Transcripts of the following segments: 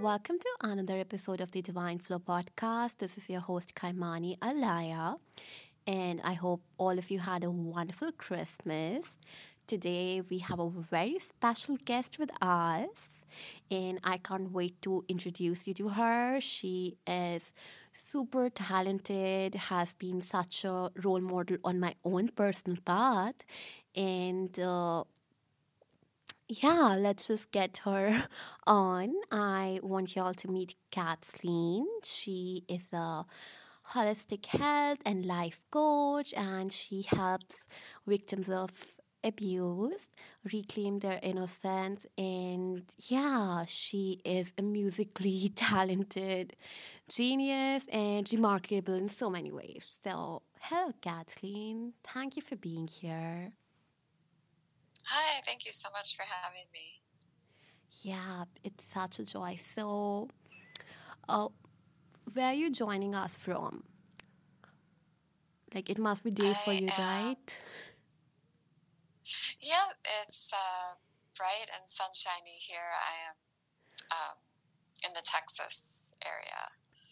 Welcome to another episode of the Divine Flow podcast. This is your host, Kaimani Alaya, and I hope all of you had a wonderful Christmas. Today, we have a very special guest with us, and I can't wait to introduce you to her. She is super talented, has been such a role model on my own personal path, and uh, yeah, let's just get her on. I want y'all to meet Kathleen. She is a holistic health and life coach, and she helps victims of abuse reclaim their innocence. And yeah, she is a musically talented genius and remarkable in so many ways. So, hello, Kathleen. Thank you for being here. Hi, thank you so much for having me. Yeah, it's such a joy. So, uh, where are you joining us from? Like, it must be day for you, am- right? Yeah, it's uh, bright and sunshiny here. I am um, in the Texas area.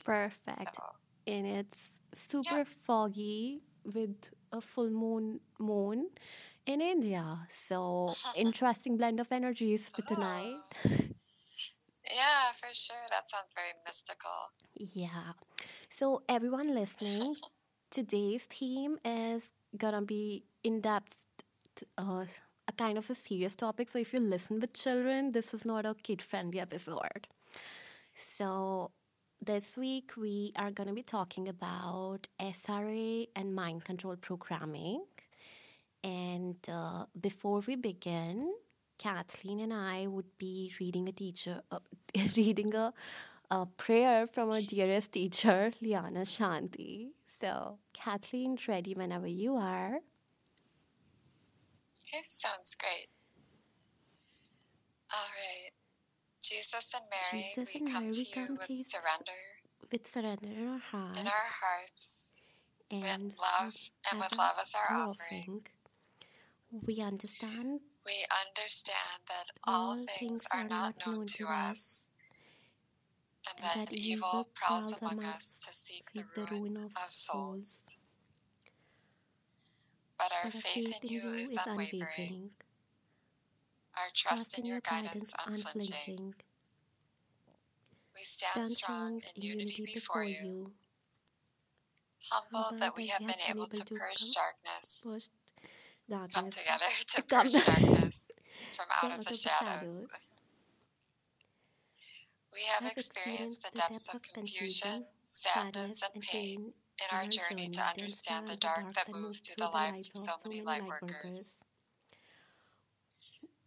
Perfect. So, And it's super foggy with a full moon moon in India. So, interesting blend of energies for tonight. yeah, for sure. That sounds very mystical. Yeah. So, everyone listening, today's theme is gonna be in depth, uh, a kind of a serious topic. So, if you listen with children, this is not a kid friendly episode. So, this week we are gonna be talking about SRA and mind control programming. And uh, before we begin, Kathleen and I would be reading a teacher, uh, reading a, a prayer from our dearest teacher, Liana Shanti. So, Kathleen, ready whenever you are. Okay, sounds great. All right. Jesus and Mary, Jesus we and come Mary, to we you come with you surrender with surrender in our heart in our hearts and with love and as with love as our our offering. We understand. We understand that all things are not known to us, and that evil prowls among us to seek the ruin of souls. But our But our faith in you is unwavering, our trust in your guidance unflinching. We stand strong in unity before you, humble that we have been able to purge darkness, Push come together to purge darkness from out of the shadows. We have experienced the depths of confusion, sadness, and pain in our journey to understand the dark that moved through the lives of so many light workers.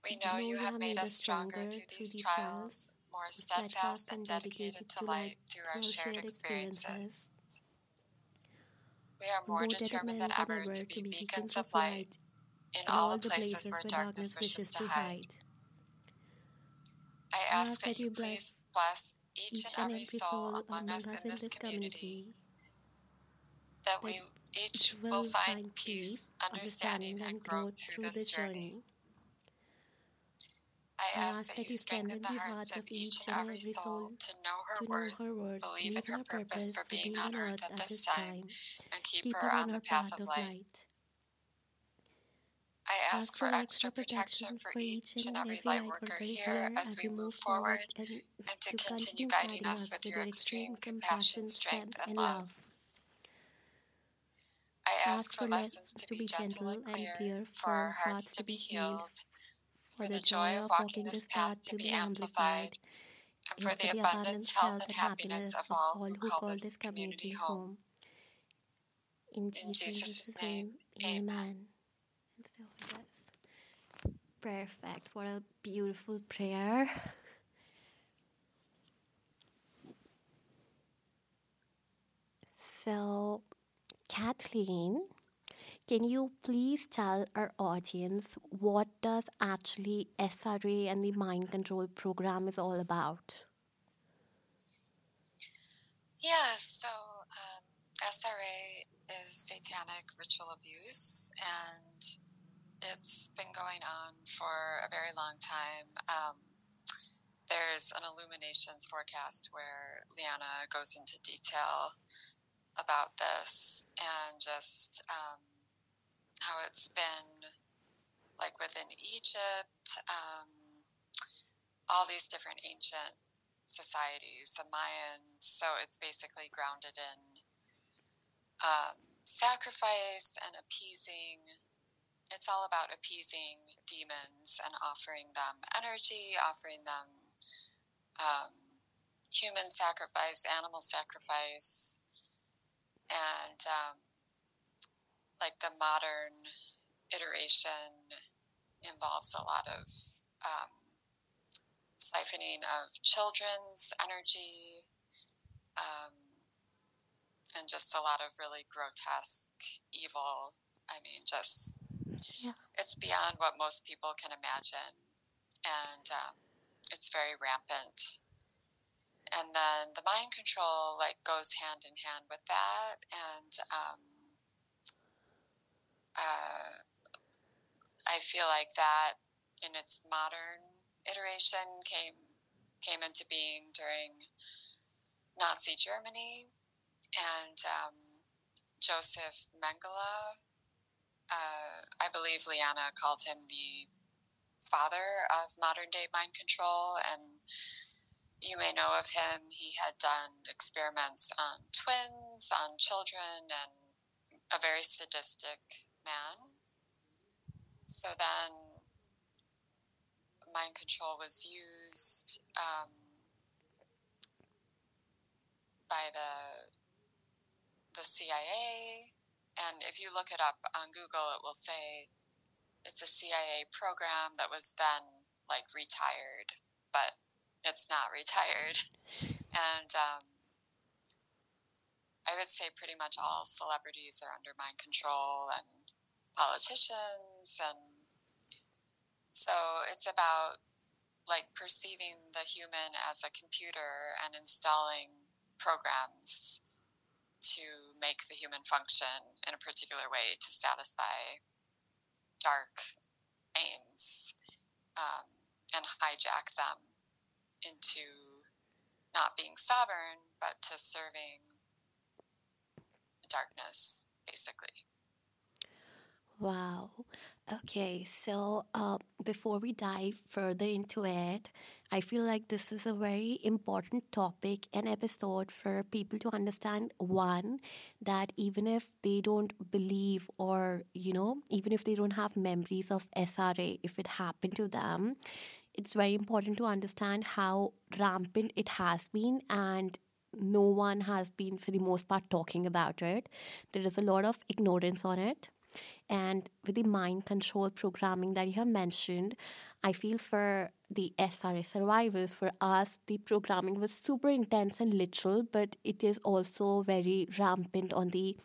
We know you have made us stronger through these trials, more steadfast and dedicated to light through our shared experiences. We are more determined than ever to be beacons of light in all the places where darkness wishes to hide. I ask that you please bless each and every soul among us in this community, that we each will find peace, understanding, and growth through this journey. I ask that you strengthen the hearts of each and every soul to know her worth, word, believe in her purpose for being on earth at this time, and keep her on the path of light. I ask for extra protection for each and every light worker here as we move forward and to continue guiding us with your extreme compassion, strength, and love. I ask for lessons to be gentle and clear, for our hearts to be healed, for the joy of walking this path to be amplified, and for the abundance, health, and happiness of all who call this community home. In Jesus' name, amen. And so it is. Perfect. What a beautiful prayer. So, Kathleen, can you please tell our audience what does actually SRA and the mind control program is all about? Yeah, so um, SRA is satanic ritual abuse, and it's been going on for a very long time. Um, there's an Illuminations forecast where Liana goes into detail about this and just um, how it's been like within Egypt, um, all these different ancient societies, the Mayans. So it's basically grounded in um, sacrifice and appeasing. It's all about appeasing demons and offering them energy, offering them um, human sacrifice, animal sacrifice, and um, like the modern iteration involves a lot of um, siphoning of children's energy um, and just a lot of really grotesque evil. I mean, just yeah. it's beyond what most people can imagine, and um, it's very rampant and then the mind control like goes hand in hand with that and um, uh, i feel like that in its modern iteration came came into being during nazi germany and um, joseph mengele uh, i believe liana called him the father of modern day mind control and you may know of him. He had done experiments on twins, on children, and a very sadistic man. So then mind control was used um, by the the CIA, and if you look it up on Google, it will say it's a CIA program that was then like retired, but it's not retired. And um, I would say pretty much all celebrities are under mind control and politicians. And so it's about like perceiving the human as a computer and installing programs to make the human function in a particular way to satisfy dark aims um, and hijack them into not being sovereign, but to serving darkness, basically. Wow. Okay, so uh, before we dive further into it, I feel like this is a very important topic and episode for people to understand. One, that even if they don't believe, or, you know, even if they don't have memories of SRA, if it happened to them, it's very important to understand how rampant it has been and no one has been for the most part talking about it there is a lot of ignorance on it and with the mind control programming that you have mentioned i feel for the sra survivors for us the programming was super intense and literal but it is also very rampant on the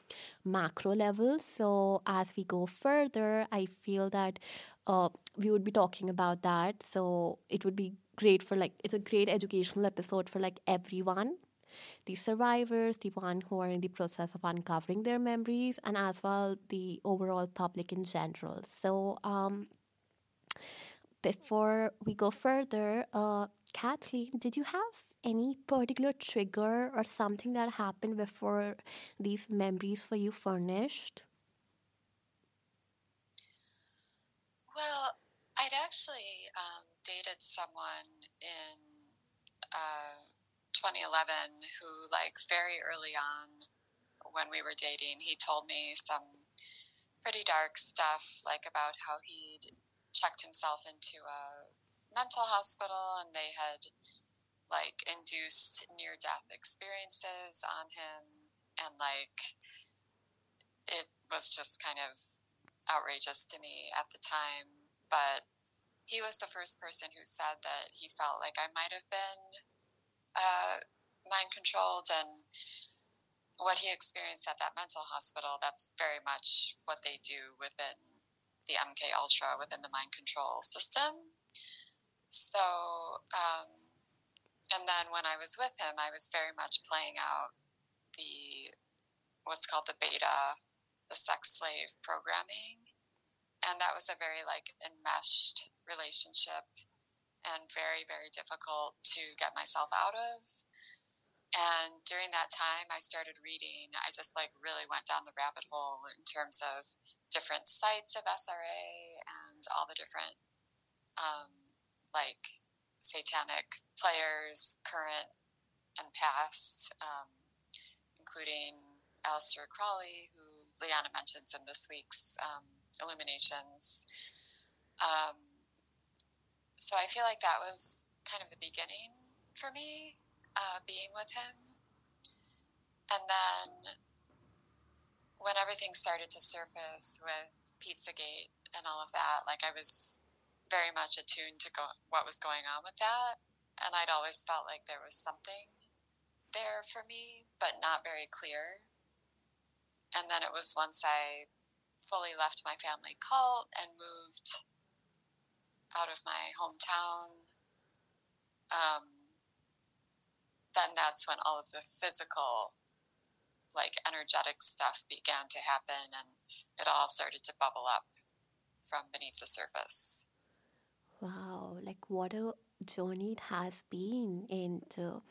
macro level so as we go further i feel that uh, we would be talking about that. So it would be great for like it's a great educational episode for like everyone the survivors, the one who are in the process of uncovering their memories, and as well the overall public in general. So, um, before we go further, uh, Kathleen, did you have any particular trigger or something that happened before these memories for you furnished? Well, I'd actually um, dated someone in uh, 2011 who, like, very early on when we were dating, he told me some pretty dark stuff, like about how he'd checked himself into a mental hospital and they had, like, induced near death experiences on him. And, like, it was just kind of outrageous to me at the time, but he was the first person who said that he felt like I might have been uh, mind controlled and what he experienced at that mental hospital that's very much what they do within the mk ultra within the mind control system so um, and then when i was with him i was very much playing out the what's called the beta the sex slave programming. And that was a very like enmeshed relationship. and very, very difficult to get myself out of. And during that time, I started reading. I just like really went down the rabbit hole in terms of different sites of SRA and all the different, um, like, satanic players, current and past, um, including Aleister Crowley, who Liana mentions in this week's um, Illuminations. Um, so I feel like that was kind of the beginning for me uh, being with him. And then when everything started to surface with Pizzagate and all of that, like I was very much attuned to go, what was going on with that. And I'd always felt like there was something there for me, but not very clear. And then it was once I fully left my family cult and moved out of my hometown um, then that's when all of the physical like energetic stuff began to happen and it all started to bubble up from beneath the surface. Wow. Like what a journey it has been into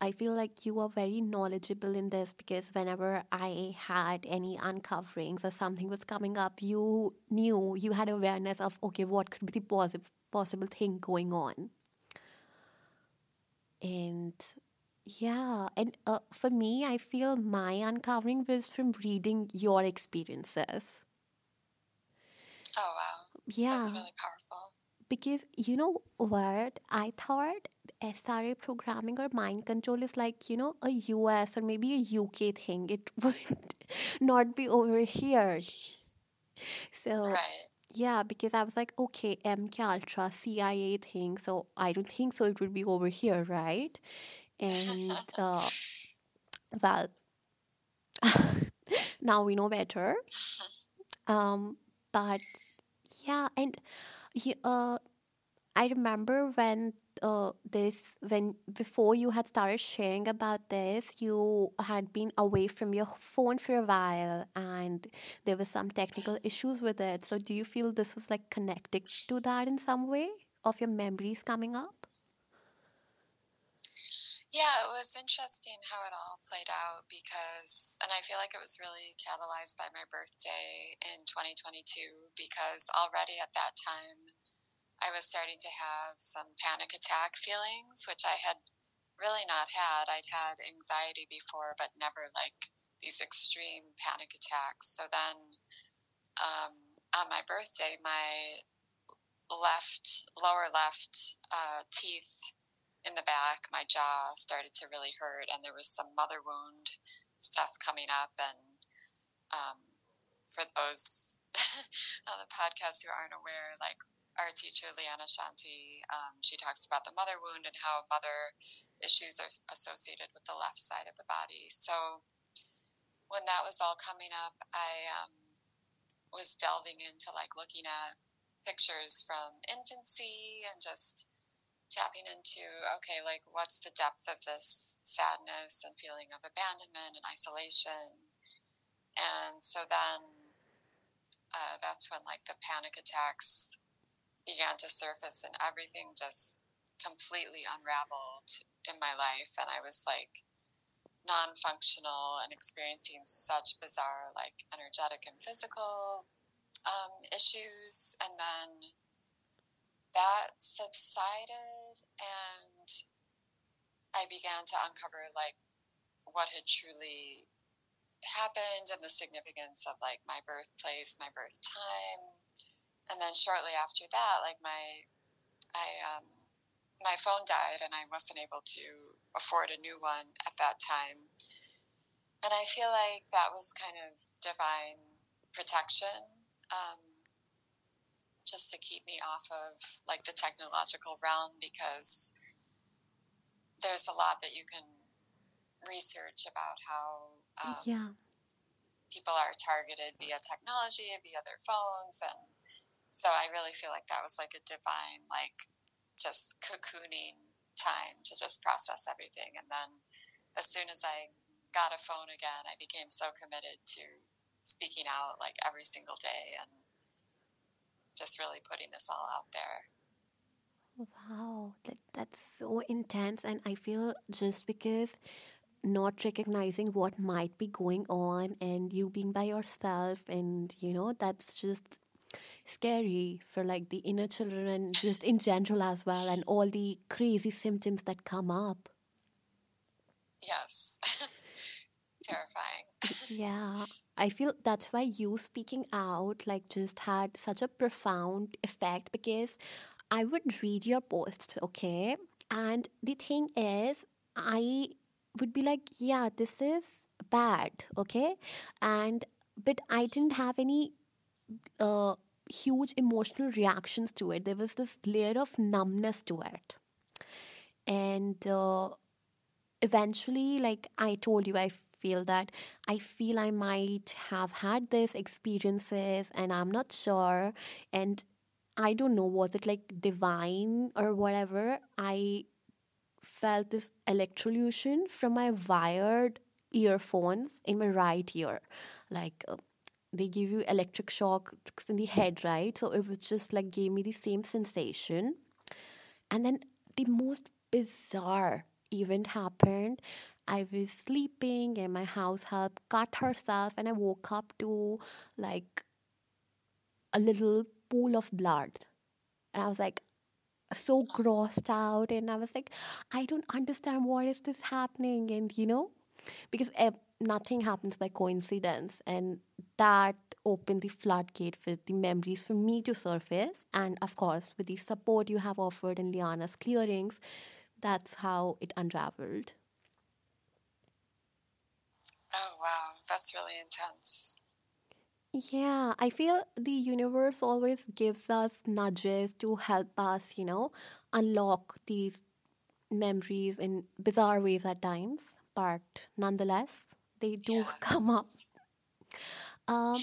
I feel like you are very knowledgeable in this because whenever I had any uncoverings or something was coming up, you knew, you had awareness of, okay, what could be the possible, possible thing going on and yeah and uh, for me i feel my uncovering was from reading your experiences. Oh wow. Yeah. that's really powerful. Because you know what i thought sra programming or mind control is like you know a us or maybe a uk thing. It would not be over here so right yeah, because I was like, okay, MK Ultra, CIA thing, so I don't think so it would be over here, right? And uh, well, now we know better. Um, but yeah, and uh, I remember when uh, this when before you had started sharing about this, you had been away from your phone for a while, and there were some technical issues with it. So, do you feel this was like connected to that in some way of your memories coming up? Yeah, it was interesting how it all played out because, and I feel like it was really catalyzed by my birthday in 2022 because already at that time I was starting to have some panic attack feelings, which I had really not had. I'd had anxiety before, but never like these extreme panic attacks. So then um, on my birthday, my left, lower left uh, teeth in the back, my jaw started to really hurt, and there was some mother wound stuff coming up. And um, for those on the podcast who aren't aware, like our teacher, Liana Shanti, um, she talks about the mother wound and how mother issues are associated with the left side of the body. So when that was all coming up, I um, was delving into like looking at pictures from infancy and just tapping into okay, like what's the depth of this sadness and feeling of abandonment and isolation. And so then uh, that's when like the panic attacks began to surface and everything just completely unraveled in my life. And I was like non-functional and experiencing such bizarre like energetic and physical um, issues. And then that subsided and I began to uncover like what had truly happened and the significance of like my birthplace, my birth time, and then shortly after that, like my, I, um, my phone died and I wasn't able to afford a new one at that time. And I feel like that was kind of divine protection, um, just to keep me off of like the technological realm because there's a lot that you can research about how um, yeah. people are targeted via technology, via their phones, and so I really feel like that was like a divine, like just cocooning time to just process everything. And then as soon as I got a phone again, I became so committed to speaking out like every single day and just really putting this all out there. Wow, that, that's so intense. And I feel just because not recognizing what might be going on and you being by yourself, and you know, that's just scary for like the inner children and just in general as well, and all the crazy symptoms that come up. Yes. Terrifying. Yeah, I feel that's why you speaking out like just had such a profound effect because I would read your posts, okay? And the thing is, I would be like, yeah, this is bad, okay? And but I didn't have any uh, huge emotional reactions to it. There was this layer of numbness to it. And uh, eventually, like I told you, I feel that I feel I might have had these experiences and I'm not sure. And I don't know, was it like divine or whatever? I felt this electrocution from my wired earphones in my right ear. Like, uh, they give you electric shocks in the head, right? So it was just like gave me the same sensation. And then the most bizarre event happened. I was sleeping and my house help cut herself and I woke up to like a little pool of blood. And I was like so grossed out and I was like, I don't understand what is this happening and you know because nothing happens by coincidence and that opened the floodgate for the memories for me to surface. And of course with the support you have offered in liana's clearings that's how it unraveled. Oh wow. That's really intense. Yeah, I feel the universe always gives us nudges to help us, you know, unlock these memories in bizarre ways at times, but nonetheless, they do yes. come up. Um,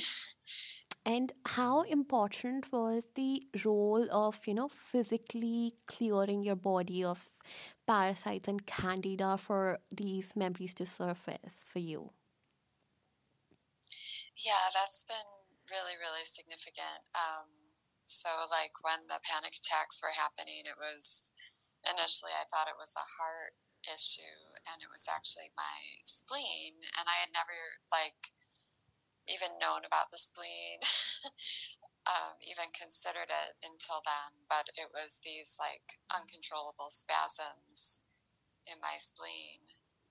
and how important was the role of, you know, physically clearing your body of parasites and candida for these memories to surface for you? Yeah, that's been really, really significant. Um, so, like when the panic attacks were happening, it was initially I thought it was a heart issue, and it was actually my spleen, and I had never like even known about the spleen, um, even considered it until then. But it was these like uncontrollable spasms in my spleen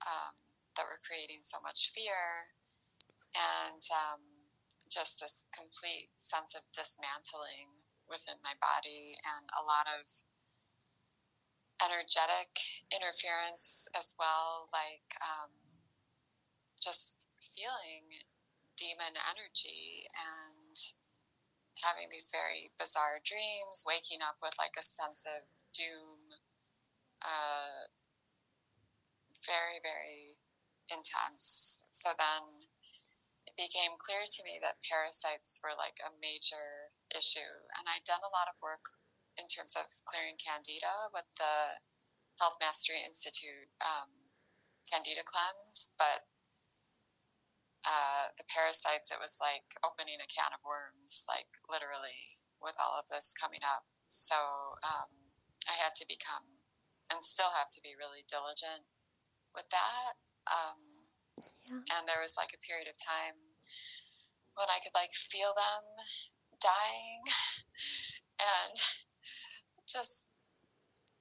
um, that were creating so much fear and um, just this complete sense of dismantling within my body and a lot of energetic interference as well, like um, just feeling demon energy and having these very bizarre dreams, waking up with like a sense of doom. Uh, very, very intense. So then it became clear to me that parasites were like a major issue. And I'd done a lot of work in terms of clearing candida with the Health Mastery Institute um, candida cleanse, but uh, the parasites, it was like opening a can of worms, like literally, with all of this coming up. So um, I had to become, and still have to be really diligent with that. Um, and there was like a period of time when I could like feel them dying and just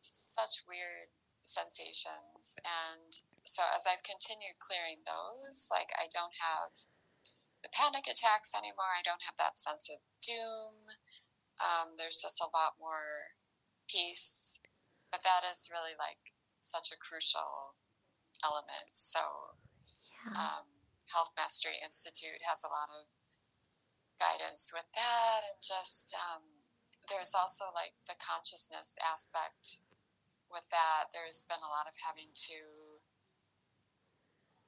such weird sensations. And so as I've continued clearing those, like I don't have the panic attacks anymore. I don't have that sense of doom. Um, there's just a lot more peace. But that is really like such a crucial element. So um, Health Mastery Institute has a lot of guidance with that, and just um, there's also like the consciousness aspect with that. There's been a lot of having to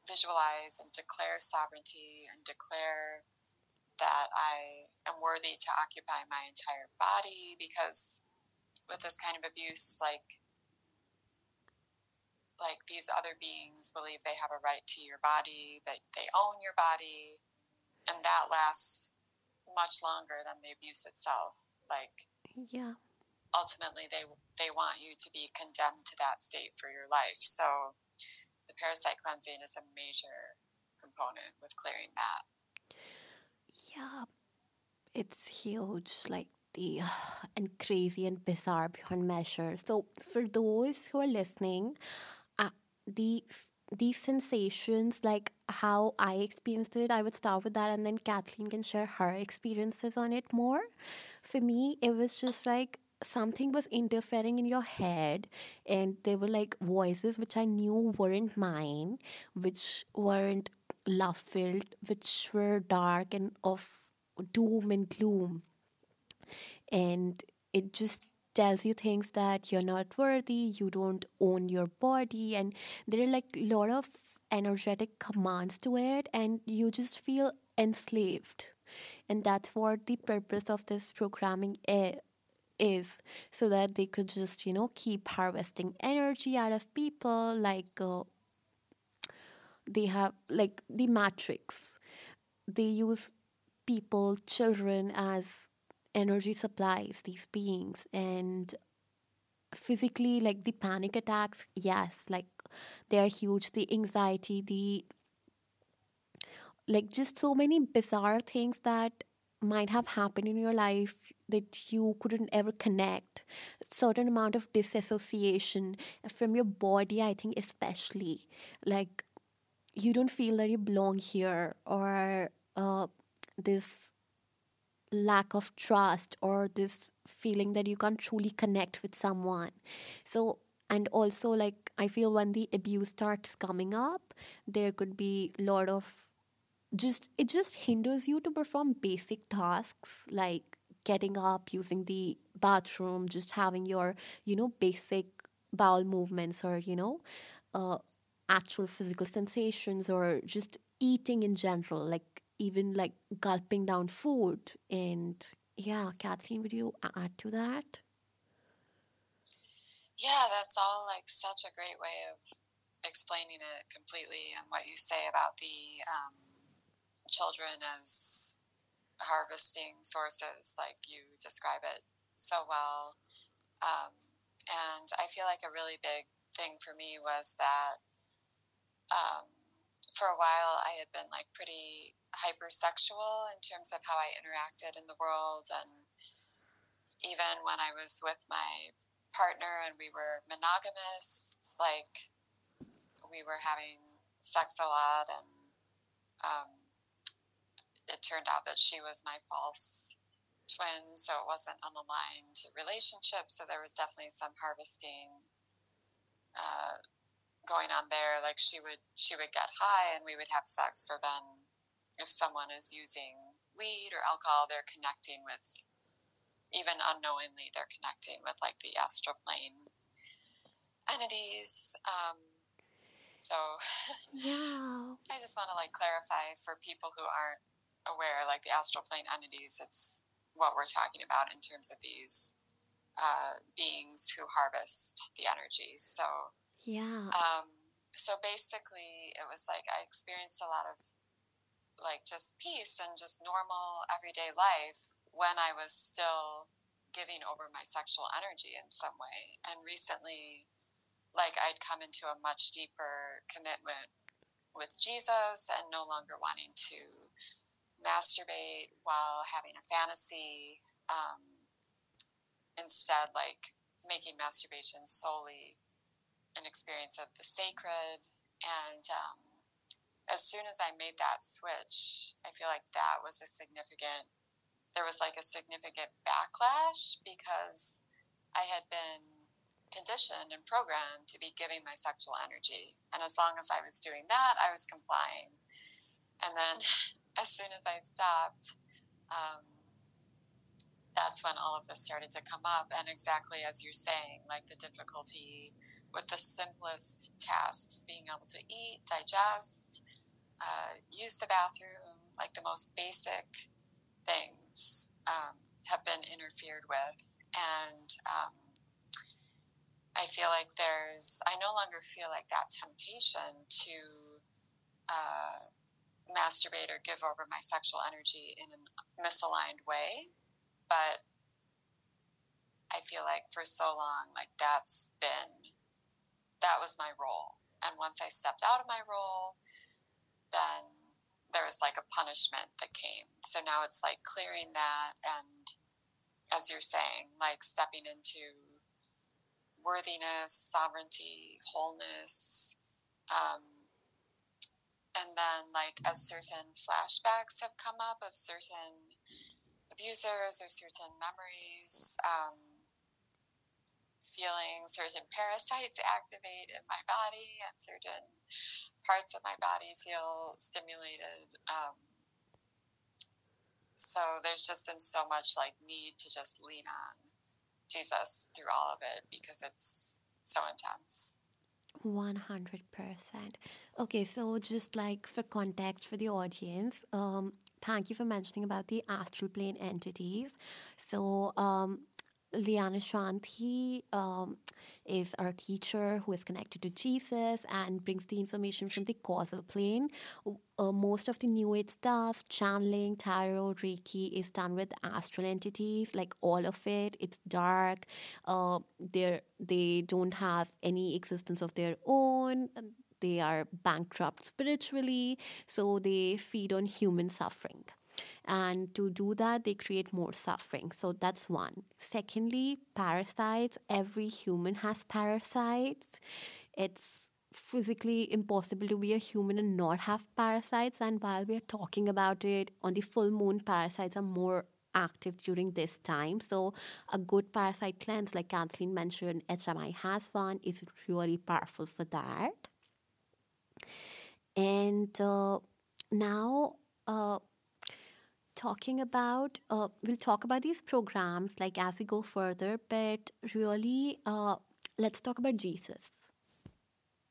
visualize and declare sovereignty and declare that I am worthy to occupy my entire body because with this kind of abuse, like like these other beings believe they have a right to your body, that they own your body, and that lasts much longer than the abuse itself. Like, yeah, ultimately they they want you to be condemned to that state for your life. So the parasite cleansing is a major component with clearing that. Yeah, it's huge, like the and crazy and bizarre beyond measure. So for those who are listening, uh, the these sensations, like how I experienced it, I would start with that, and then Kathleen can share her experiences on it more. For me, it was just like something was interfering in your head and there were like voices which i knew weren't mine which weren't love filled which were dark and of doom and gloom. And it just tells you things that you're not worthy you don't own your body and there are like a lot of energetic commands to it and you just feel enslaved and that's what the purpose of this programming is so that they could just you know keep harvesting energy out of people like uh, they have like the matrix. They use people children as energy supplies these beings. And physically like the panic attacks yes like they are huge. The anxiety the like just so many bizarre things that might have happened in your life that you couldn't ever connect. Certain amount of disassociation from your body i think especially. Like you don't feel that you belong here or uh, this lack of trust or this feeling that you can't truly connect with someone. So and also like i feel when the abuse starts coming up there could be a lot of just it just hinders you to perform basic tasks like getting up using the bathroom just having your you know basic bowel movements or you know uh, actual physical sensations or just eating in general like even like gulping down food. And yeah kathleen would you add to that? Yeah that's all like such a great way of explaining it completely and what you say about the um, children as harvesting sources, like you describe it so well. Um, and I feel like a really big thing for me was that um, for a while I had been like pretty hypersexual in terms of how I interacted in the world. And even when I was with my partner and we were monogamous, like we were having sex a lot and um, it turned out that she was my false twin, so it wasn't an aligned relationship. So there was definitely some harvesting uh, going on there. Like she would she would get high and we would have sex. So then, if someone is using weed or alcohol, they're connecting with even unknowingly they're connecting with like the astral plane entities. Um, so yeah, I just want to like clarify for people who aren't aware, like the astral plane entities, it's what we're talking about in terms of these uh, beings who harvest the energies. So, yeah. Um, so basically, it was like I experienced a lot of like just peace and just normal everyday life when I was still giving over my sexual energy in some way. And recently, like I'd come into a much deeper commitment with Jesus and no longer wanting to masturbate while having a fantasy. Um, instead, like making masturbation solely an experience of the sacred. And um, as soon as I made that switch, I feel like that was a significant, there was like a significant backlash because I had been conditioned and programmed to be giving my sexual energy. And as long as I was doing that, I was complying. And then as soon as I stopped, um, that's when all of this started to come up. And exactly as you're saying, like the difficulty with the simplest tasks, being able to eat, digest, uh, use the bathroom, like the most basic things um, have been interfered with. And um, I feel like there's, I no longer feel like that temptation to uh, masturbate or give over my sexual energy in a misaligned way. But I feel like for so long, like that's been, that was my role. And once I stepped out of my role, then there was like a punishment that came. So now it's like clearing that and, as you're saying, like stepping into worthiness, sovereignty, wholeness. Um, and then, like, as certain flashbacks have come up of certain abusers or certain memories, um, feeling certain parasites activate in my body and certain parts of my body feel stimulated. Um, so there's just been so much like need to just lean on Jesus through all of it because it's so intense. 100%. Okay, so just like for context for the audience, um, thank you for mentioning about the astral plane entities. So, um, Liana Shanti um, is our teacher who is connected to Jesus and brings the information from the causal plane. Uh, most of the New Age stuff, channeling, tarot, Reiki, is done with astral entities, like all of it. It's dark. Uh, they don't have any existence of their own. They are bankrupt spiritually, so they feed on human suffering. And to do that they create more suffering. So that's one. Secondly parasites. Every human has parasites. It's physically impossible to be a human and not have parasites. And while we're talking about it on the full moon parasites are more active during this time. So a good parasite cleanse like kathleen mentioned hmi has one is really powerful for that and uh, now uh, talking about uh, we'll talk about these programs like as we go further but really uh, let's talk about jesus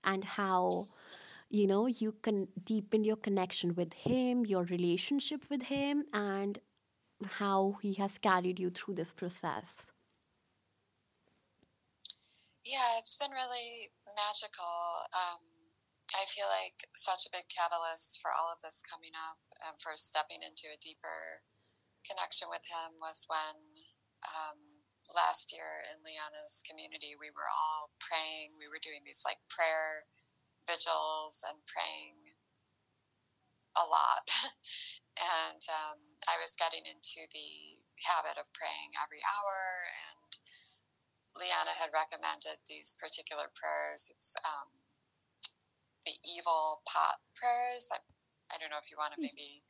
and how you know you can deepen your connection with him your relationship with him and how he has carried you through this process. Yeah it's been really magical um, I feel like such a big catalyst for all of this coming up and for stepping into a deeper connection with him was when um, last year in Liana's community we were all praying. We were doing these like prayer vigils and praying a lot. and um, I was getting into the habit of praying every hour and Liana had recommended these particular prayers. It's um, the evil pot prayers. I, I don't know if you want to maybe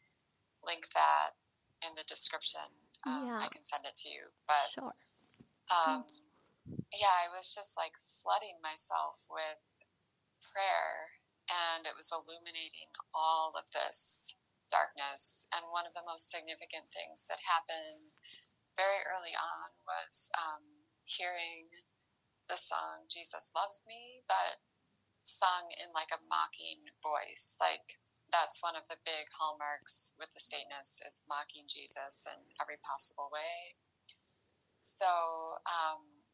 link that in the description. Um, yeah. I can send it to you. But sure. Um, yeah, I was just like flooding myself with prayer, and it was illuminating all of this darkness. And one of the most significant things that happened very early on was um, hearing the song "Jesus Loves Me," but sung in like a mocking voice. Like that's one of the big hallmarks with the Satanists is mocking Jesus in every possible way. So um,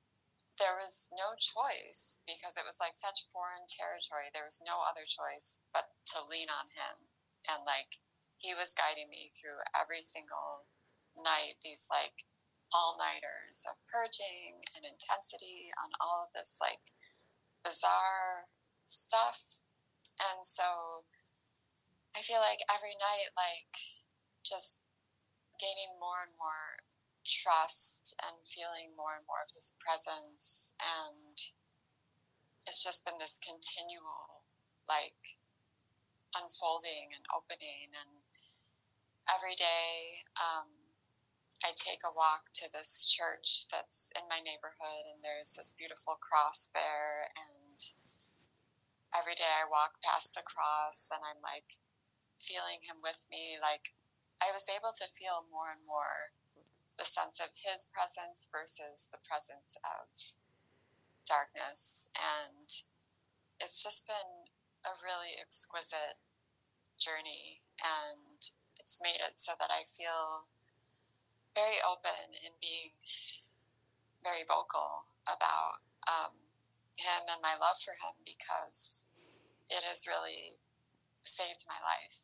there was no choice because it was like such foreign territory. There was no other choice but to lean on him. And like he was guiding me through every single night, these like all nighters of purging and intensity on all of this like bizarre stuff. And so I feel like every night, like just gaining more and more trust and feeling more and more of his presence. And it's just been this continual, like, unfolding and opening. And every day, um, I take a walk to this church that's in my neighborhood, and there's this beautiful cross there. And every day I walk past the cross and I'm like feeling him with me. Like I was able to feel more and more the sense of his presence versus the presence of darkness. And it's just been a really exquisite journey. And it's made it so that I feel very open in being very vocal about um, him and my love for him because it has really saved my life.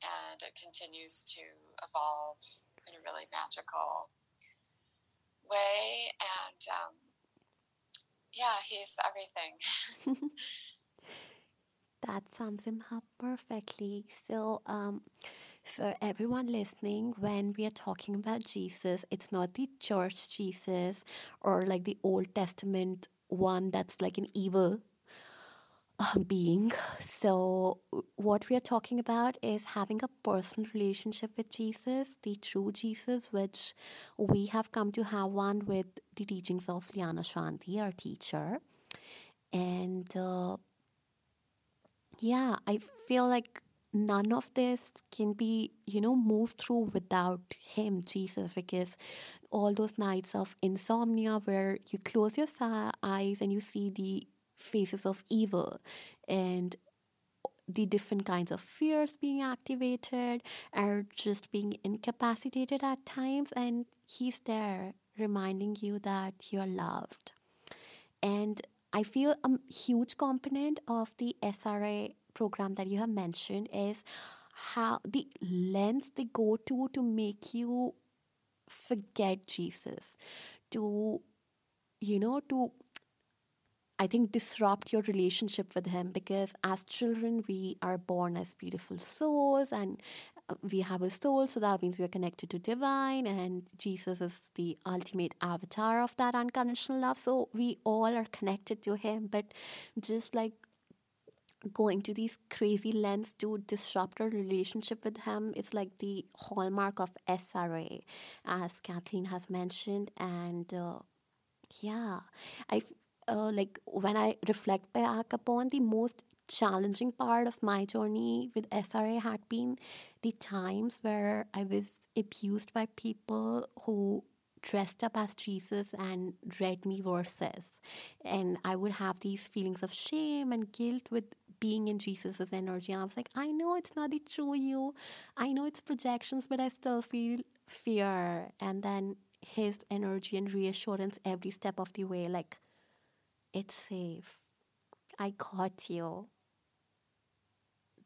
And it continues to evolve in a really magical way. And um, yeah, he's everything. that sums him up perfectly. So, um, for everyone listening, when we are talking about Jesus, it's not the church Jesus or like the Old Testament one that's like an evil uh, being. So, what we are talking about is having a personal relationship with Jesus, the true Jesus, which we have come to have one with the teachings of Liana Shanti, our teacher. And uh, yeah, I feel like none of this can be, you know, moved through without Him, Jesus, because all those nights of insomnia where you close your eyes and you see the faces of evil and the different kinds of fears being activated or just being incapacitated at times, and He's there reminding you that you're loved. And I feel a huge component of the SRA program that you have mentioned is how the lens they go to to make you forget Jesus, to, you know, to I think disrupt your relationship with him. Because as children we are born as beautiful souls and uh, we have a soul. So that means we are connected to divine and Jesus is the ultimate avatar of that unconditional love. So we all are connected to him. But just like going to these crazy lengths to disrupt our relationship with him it's like the hallmark of SRA as Kathleen has mentioned and uh, yeah I uh, like when I reflect back upon the most challenging part of my journey with SRA had been the times where I was abused by people who dressed up as Jesus and read me verses. And I would have these feelings of shame and guilt with being in Jesus's energy. And I was like, I know it's not the true you. I know it's projections, but I still feel fear. And then his energy and reassurance every step of the way, like, it's safe. I caught you.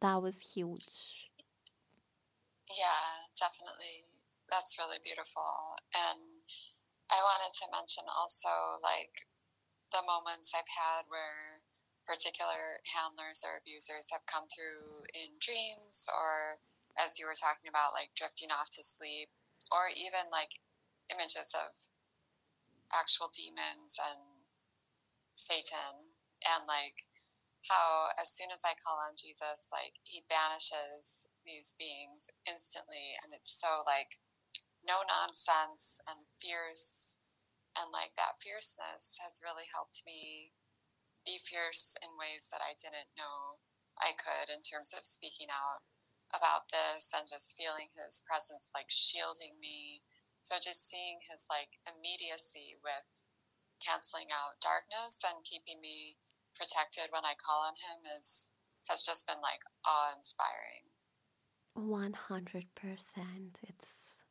That was huge. Yeah, definitely. That's really beautiful. And I wanted to mention also like the moments I've had where particular handlers or abusers have come through in dreams or as you were talking about like drifting off to sleep or even like images of actual demons and Satan and like how as soon as I call on Jesus, like he banishes these beings instantly and it's so like no nonsense and fierce and like that fierceness has really helped me be fierce in ways that I didn't know I could in terms of speaking out about this and just feeling his presence like shielding me. So just seeing his like immediacy with canceling out darkness and keeping me protected when I call on him is has just been like awe inspiring. 100%. It's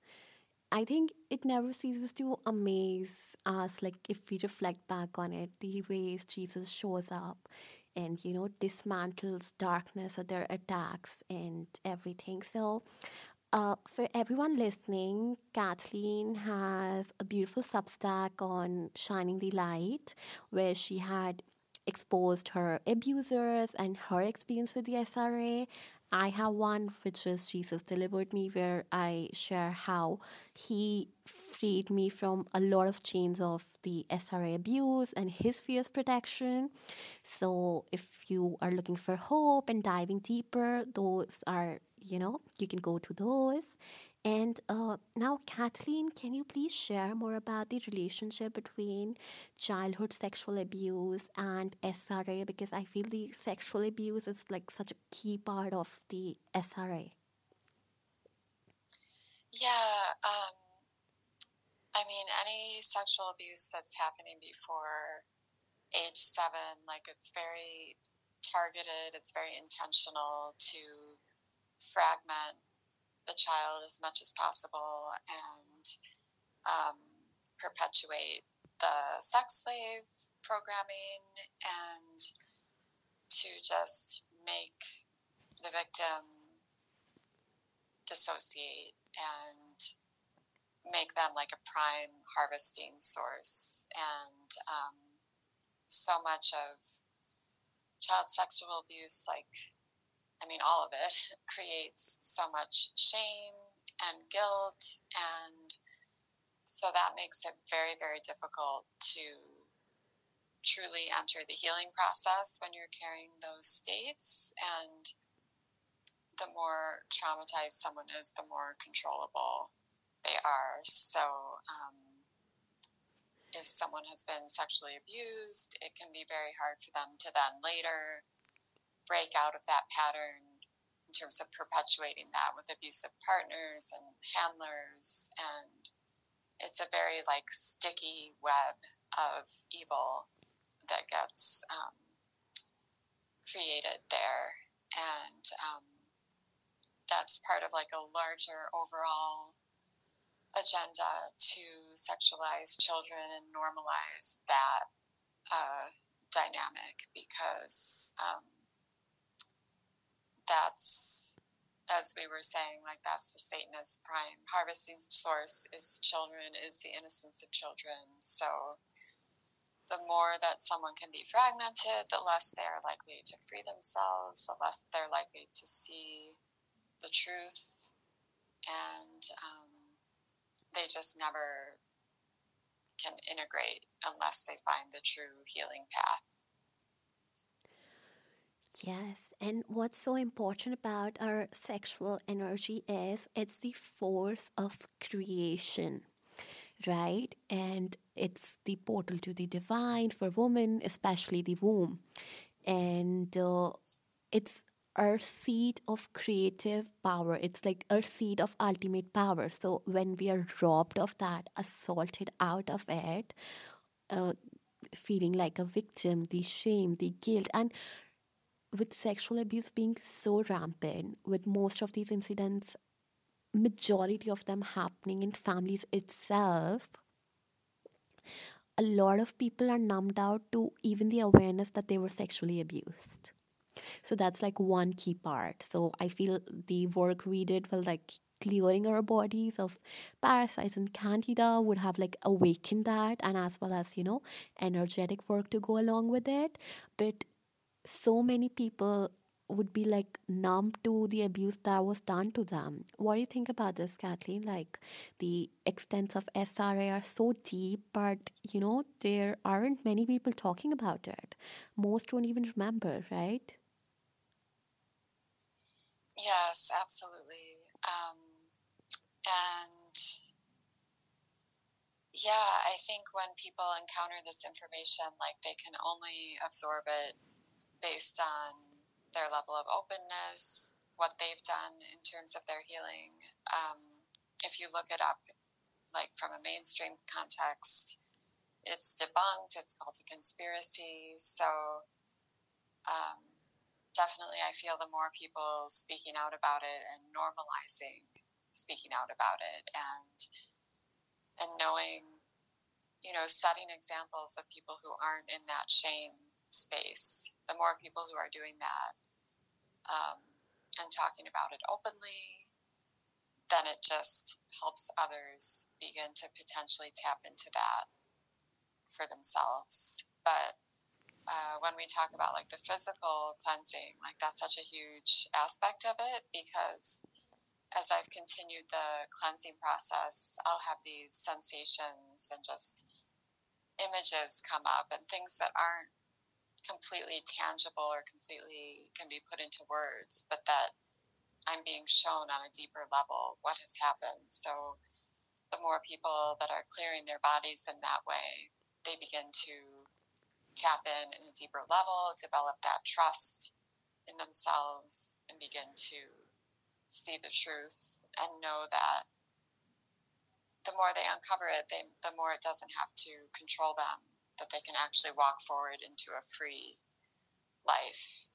I think it never ceases to amaze us like if we reflect back on it the ways Jesus shows up and you know dismantles darkness or their attacks and everything. So uh, for everyone listening, Kathleen has a beautiful Substack on Shining the Light, where she had exposed her abusers and her experience with the SRA. I have one which is Jesus Delivered Me, where I share how he freed me from a lot of chains of the SRA abuse and his fierce protection. So, if you are looking for hope and diving deeper, those are you know, you can go to those. And uh, now, Kathleen, can you please share more about the relationship between childhood sexual abuse and SRA? Because I feel the sexual abuse is like such a key part of the SRA. Yeah, um, I mean, any sexual abuse that's happening before age seven, like it's very targeted, it's very intentional to fragment the child as much as possible and um, perpetuate the sex slave programming and to just make the victim dissociate and make them like a prime harvesting source. And um, so much of child sexual abuse, like, I mean, all of it, creates so much shame and guilt. And so that makes it very, very difficult to truly enter the healing process when you're carrying those states. And the more traumatized someone is, the more controllable they are. So, um, if someone has been sexually abused, it can be very hard for them to then later break out of that pattern in terms of perpetuating that with abusive partners and handlers. And it's a very like sticky web of evil that gets um, created there. And um, that's part of like a larger overall agenda to sexualize children and normalize that uh, dynamic because um, that's as we were saying like that's the satanist prime. Harvesting source is children is the innocence of children. So the more that someone can be fragmented the less they're likely to free themselves the less they're likely to see the truth. And um, they just never can integrate unless they find the true healing path. Yes, and what's so important about our sexual energy is it's the force of creation, right? And it's the portal to the divine for women, especially the womb. And uh, it's our seed of creative power. It's like our seed of ultimate power. So when we are robbed of that, assaulted out of it, uh, feeling like a victim, the shame, the guilt, and with sexual abuse being so rampant, with most of these incidents, majority of them happening in families itself, a lot of people are numbed out to even the awareness that they were sexually abused. So that's like one key part. So I feel the work we did was like clearing our bodies of parasites and candida would have like awakened that and as well as you know energetic work to go along with it but so many people would be like numb to the abuse that was done to them. What do you think about this, Kathleen? Like the extents of SRA are so deep, but you know, there aren't many people talking about it. Most don't even remember, right? Yes, absolutely. Um, and yeah, I think when people encounter this information, like they can only absorb it based on their level of openness, what they've done in terms of their healing. Um, if you look it up, like from a mainstream context, it's debunked, it's called a conspiracy. So, um, definitely I feel the more people speaking out about it and normalizing speaking out about it and and knowing you know setting examples of people who aren't in that shame space the more people who are doing that um, and talking about it openly then it just helps others begin to potentially tap into that for themselves. But uh, when we talk about like the physical cleansing, like that's such a huge aspect of it because as I've continued the cleansing process, I'll have these sensations and just images come up and things that aren't completely tangible or completely can be put into words, but that I'm being shown on a deeper level what has happened. So the more people that are clearing their bodies in that way, they begin to tap in in a deeper level, develop that trust in themselves, and begin to see the truth and know that the more they uncover it, they, the more it doesn't have to control them, that they can actually walk forward into a free life.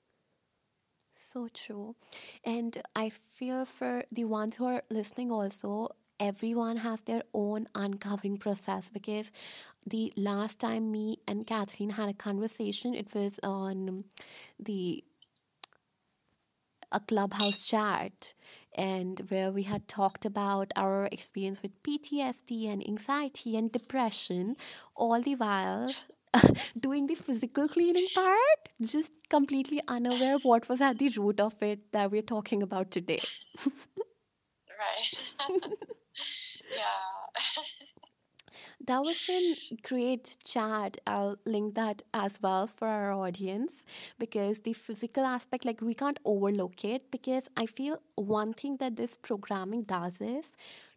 So true. And I feel for the ones who are listening also, everyone has their own uncovering process because the last time me and Kathleen had a conversation, it was on the a clubhouse chat and where we had talked about our experience with PTSD and anxiety and depression, all the while doing the physical cleaning part, just completely unaware of what was at the root of it that we're talking about today. right. yeah. that was a great chat. I'll link that as well for our audience because the physical aspect, like we can't overlook it because I feel one thing that this programming does is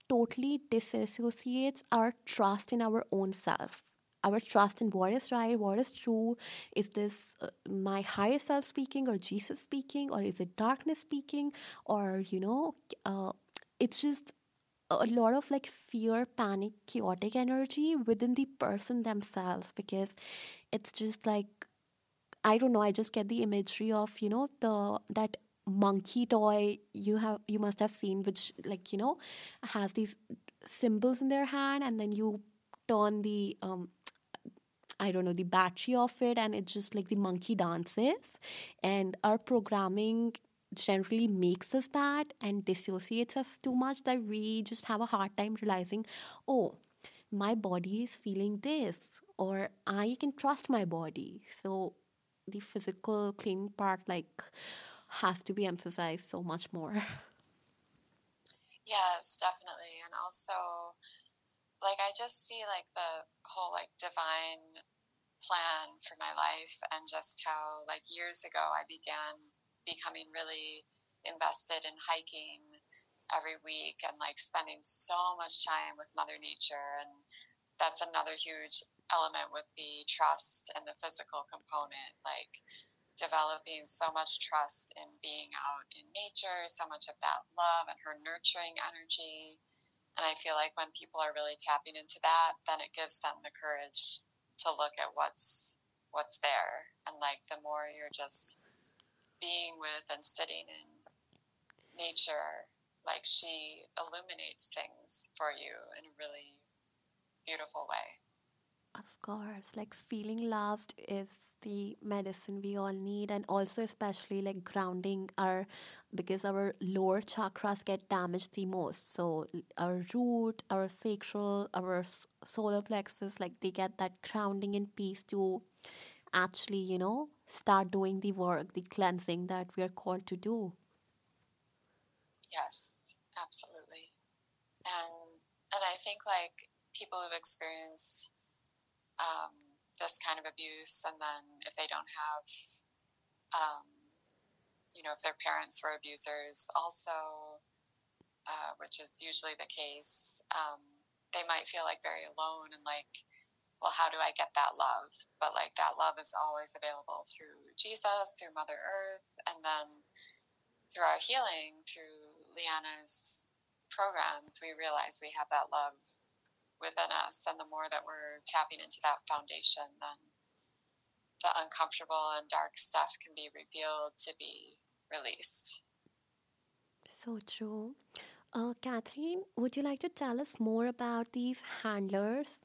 totally disassociates our trust in our own self our trust in what is right, what is true. Is this uh, my higher self speaking or Jesus speaking, or is it darkness speaking, or you know, uh, it's just a lot of like fear, panic, chaotic energy within the person themselves because it's just like I don't know. I just get the imagery of you know the that monkey toy you have you must have seen which like you know has these cymbals in their hand and then you turn the um I don't know, the battery of it, and it's just like the monkey dances. And our programming generally makes us that and dissociates us too much that we just have a hard time realizing, oh, my body is feeling this, or I can trust my body. So the physical cleaning part, like, has to be emphasized so much more. Yes, definitely. And also, like I just see like the whole like divine plan for my life and just how like years ago I began becoming really invested in hiking every week and like spending so much time with mother nature and that's another huge element with the trust and the physical component like developing so much trust in being out in nature so much of that love and her nurturing energy and I feel like when people are really tapping into that, then it gives them the courage to look at what's what's there. And like the more you're just being with and sitting in nature, like she illuminates things for you in a really beautiful way. Of course, like feeling loved is the medicine we all need, and also, especially like grounding our because our lower chakras get damaged the most. So, our root, our sacral, our solar plexus, like they get that grounding and peace to actually, you know, start doing the work, the cleansing that we are called to do. Yes, absolutely. And and I think like people who've experienced um, this kind of abuse, and then if they don't have, um, you know, if their parents were abusers, also, uh, which is usually the case, um, they might feel like very alone and like, well, how do I get that love? But like that love is always available through Jesus, through Mother Earth, and then through our healing, through Liana's programs, we realize we have that love within us. And the more that we're tapping into that foundation, then the uncomfortable and dark stuff can be revealed to be released. So true. Uh, Catherine, would you like to tell us more about these handlers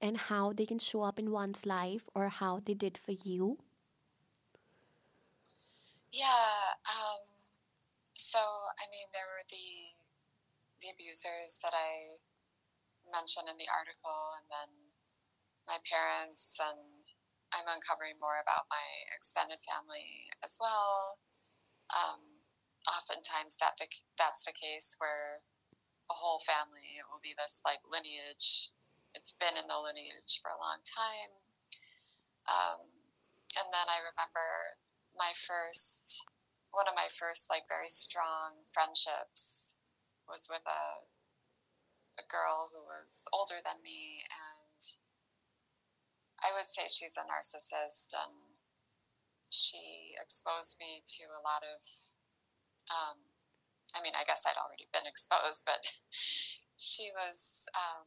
and how they can show up in one's life or how they did for you? Yeah. Um, so, I mean, there were the the abusers that I mentioned in the article, and then my parents, and I'm uncovering more about my extended family as well. Um, oftentimes, that the, that's the case where a whole family it will be this like lineage. It's been in the lineage for a long time. Um, and then I remember my first, one of my first like very strong friendships was with a a girl who was older than me, and I would say she's a narcissist, and she exposed me to a lot of. Um, I mean, I guess I'd already been exposed, but she was. Um,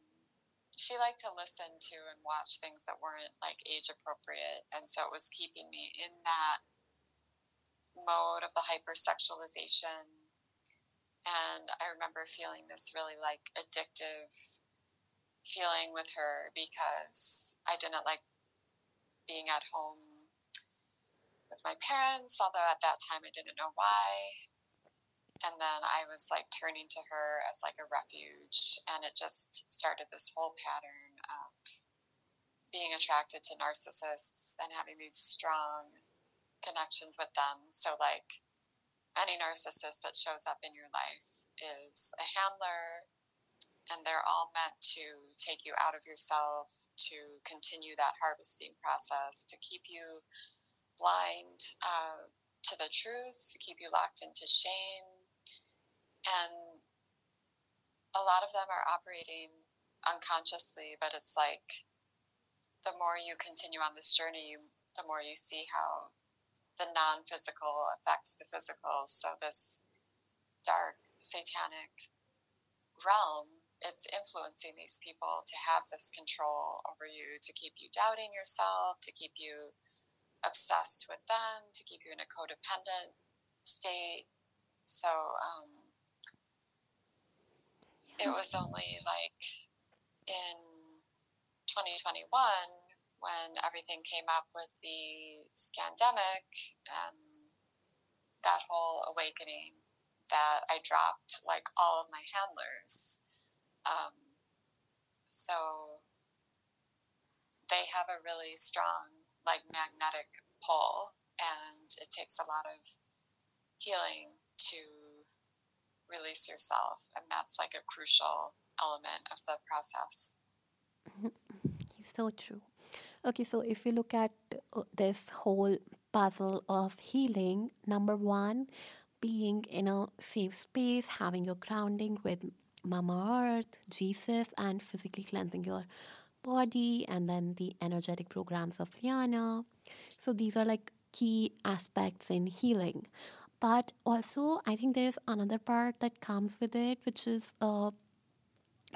she liked to listen to and watch things that weren't like age appropriate, and so it was keeping me in that mode of the hypersexualization and I remember feeling this really like addictive feeling with her because I didn't like being at home with my parents, although at that time I didn't know why. and then I was like turning to her as like a refuge, and it just started this whole pattern of being attracted to narcissists and having these strong connections with them. So, like, any narcissist that shows up in your life is a handler, and they're all meant to take you out of yourself, to continue that harvesting process, to keep you blind uh, to the truth, to keep you locked into shame. And a lot of them are operating unconsciously, but it's like the more you continue on this journey, the more you see how the non physical affects the physical. So, this dark satanic realm, it's influencing these people to have this control over you, to keep you doubting yourself, to keep you obsessed with them, to keep you in a codependent state. So, um, it was only like in 2021 when everything came up with the scandemic and that whole awakening that I dropped like all of my handlers. Um, so they have a really strong like magnetic pull and it takes a lot of healing to release yourself and that's like a crucial element of the process. so true. Okay, so if you look at uh, this whole puzzle of healing, number one, being in a safe space, having your grounding with Mama Earth, Jesus, and physically cleansing your body, and then the energetic programs of Liana. So these are like key aspects in healing. But also, I think there's another part that comes with it, which is uh,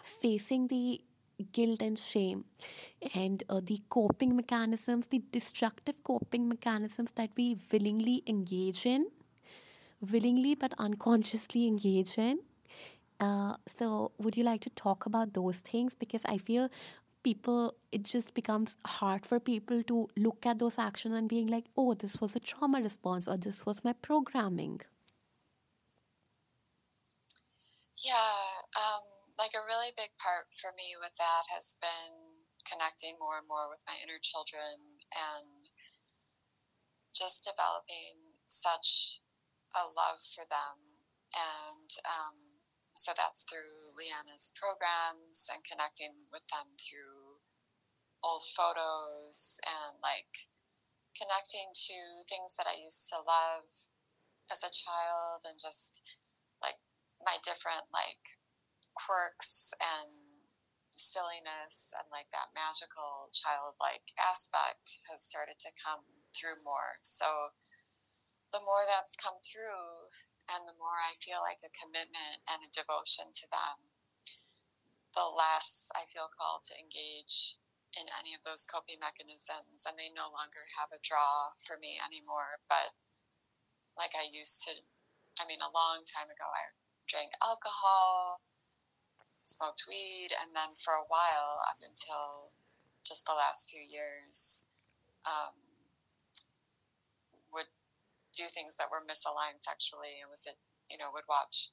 facing the guilt and shame. And uh, the coping mechanisms the destructive coping mechanisms that we willingly engage in willingly but unconsciously engage in uh, so would you like to talk about those things? Because i feel people it just becomes hard for people to look at those actions and being like oh this was a trauma response or this was my programming. Yeah um like a really big part for me with that has been connecting more and more with my inner children and just developing such a love for them. And um, so that's through Liana's programs and connecting with them through old photos and like connecting to things that I used to love as a child and just like my different like quirks and silliness and like that magical childlike aspect has started to come through more. So the more that's come through and the more I feel like a commitment and a devotion to them, the less I feel called to engage in any of those coping mechanisms and they no longer have a draw for me anymore. But like I used to, I mean, a long time ago, I drank alcohol smoked weed, and then for a while, up until just the last few years, um, would do things that were misaligned sexually, and was it, you know, would watch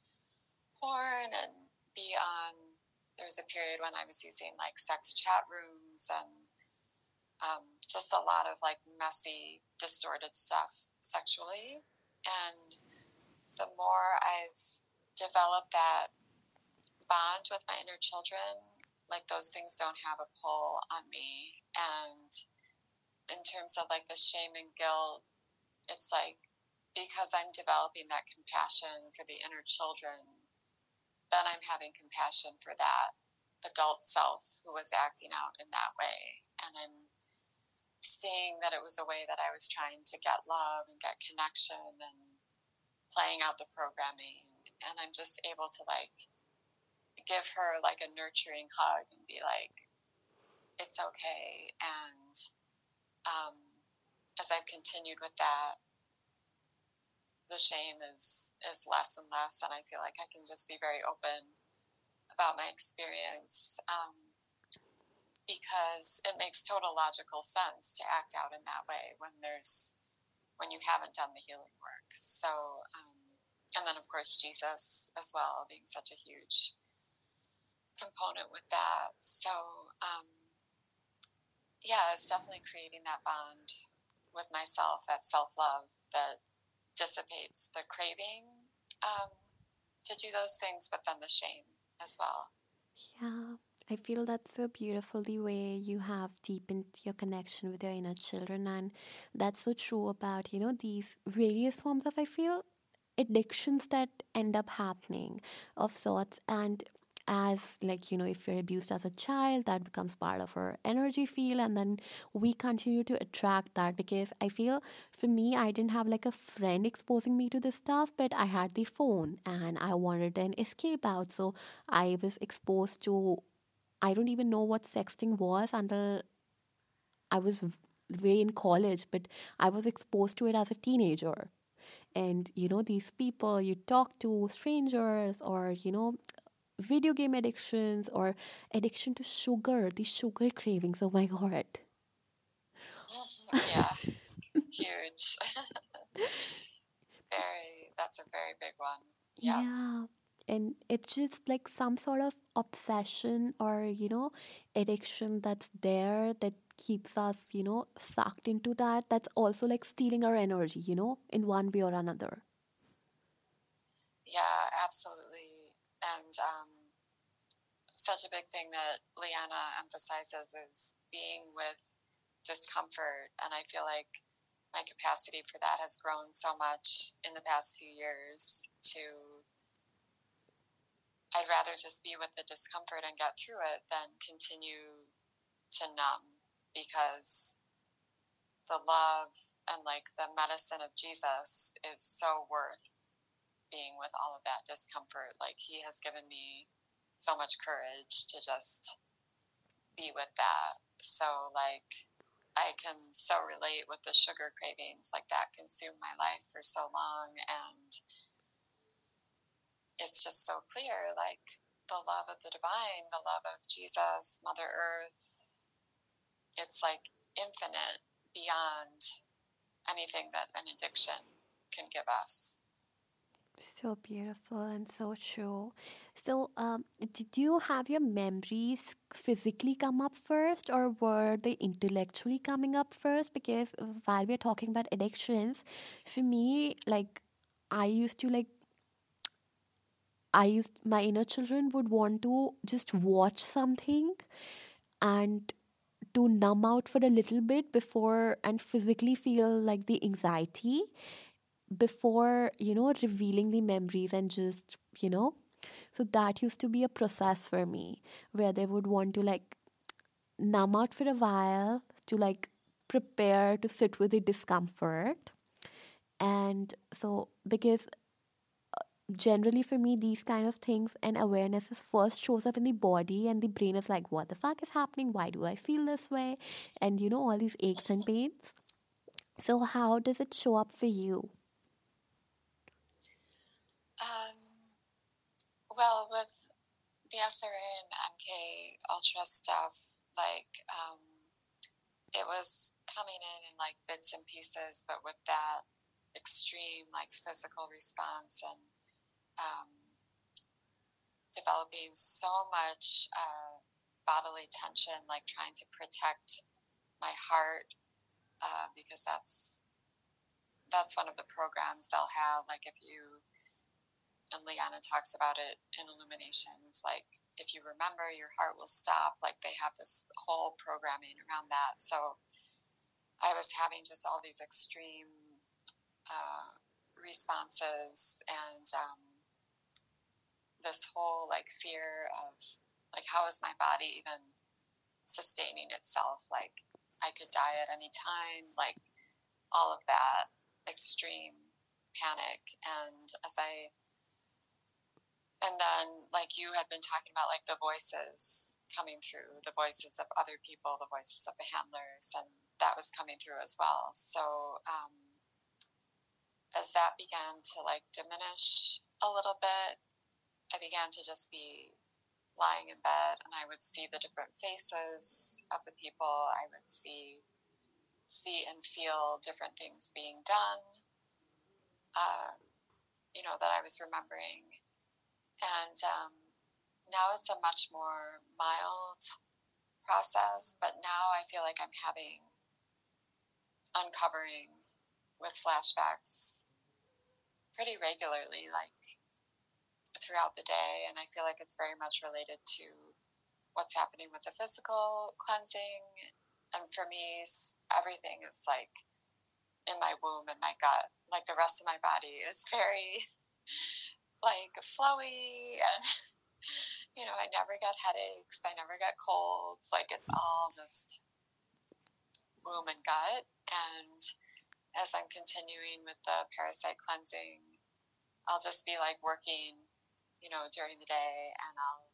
porn and be on. There was a period when I was using like sex chat rooms and um, just a lot of like messy, distorted stuff sexually. And the more I've developed that bond with my inner children, like those things don't have a pull on me. And in terms of like the shame and guilt, it's like because I'm developing that compassion for the inner children, then I'm having compassion for that adult self who was acting out in that way. And I'm seeing that it was a way that I was trying to get love and get connection and playing out the programming. And I'm just able to like give her like a nurturing hug and be like, it's okay. And um, as I've continued with that, the shame is is less and less, and I feel like I can just be very open about my experience um, because it makes total logical sense to act out in that way when there's when you haven't done the healing work. So um, and then, of course, Jesus as well, being such a huge component with that. So, um, yeah, it's definitely creating that bond with myself, that self love that dissipates the craving um, to do those things, but then the shame as well. Yeah, I feel that's so beautiful the way you have deepened your connection with your inner children, and that's so true about you know these various forms of I feel addictions that end up happening of sorts and as like you know if you're abused as a child that becomes part of our energy field and then we continue to attract that because i feel for me i didn't have like a friend exposing me to this stuff but i had the phone and i wanted an escape out. So i was exposed to i don't even know what sexting was until i was way in college but i was exposed to it as a teenager. And you know these people you talk to strangers or you know video game addictions or addiction to sugar, these sugar cravings. Oh my god. yeah, huge. very, that's a very big one. Yeah. yeah. And it's just like some sort of obsession or, you know, addiction that's there that keeps us, you know, sucked into that. That's also like stealing our energy, you know, in one way or another. Yeah, absolutely and um, such a big thing that Liana emphasizes is being with discomfort. And I feel like my capacity for that has grown so much in the past few years to I'd rather just be with the discomfort and get through it than continue to numb because the love and like the medicine of Jesus is so worth with all of that discomfort. Like he has given me so much courage to just be with that. So like I can so relate with the sugar cravings, like that consumed my life for so long and it's just so clear, like the love of the divine, the love of Jesus, Mother Earth, it's like infinite beyond anything that an addiction can give us. So beautiful and so true. So, um, did you have your memories physically come up first, or were they intellectually coming up first? Because while we're talking about addictions, for me, like, I used to like I used my inner children would want to just watch something and to numb out for a little bit before and physically feel like the anxiety before you know revealing the memories and just you know so that used to be a process for me where they would want to like numb out for a while to like prepare to sit with the discomfort. And so because uh, generally for me these kind of things and awareness awarenesses first shows up in the body and the brain is like what the fuck is happening? Why do i feel this way? And you know all these aches and pains. So how does it show up for you Well, with the SRA and MK Ultra stuff, like um, it was coming in in like bits and pieces, but with that extreme like physical response and um, developing so much uh, bodily tension, like trying to protect my heart uh, because that's that's one of the programs they'll have. Like if you and Liana talks about it in Illuminations. Like, if you remember, your heart will stop. Like, they have this whole programming around that. So, I was having just all these extreme uh, responses and um, this whole like fear of like, how is my body even sustaining itself? Like, I could die at any time. Like, all of that extreme panic. And as I and then like you had been talking about like the voices coming through the voices of other people the voices of the handlers and that was coming through as well so um, as that began to like diminish a little bit i began to just be lying in bed and i would see the different faces of the people i would see see and feel different things being done uh, you know, that I was remembering. And um, now it's a much more mild process, but now I feel like I'm having uncovering with flashbacks pretty regularly, like throughout the day. And I feel like it's very much related to what's happening with the physical cleansing. And for me, everything is like in my womb and my gut. Like the rest of my body is very like flowy and you know, I never get headaches, I never get colds. Like it's all just womb and gut. And as I'm continuing with the parasite cleansing, I'll just be like working, you know, during the day and I'll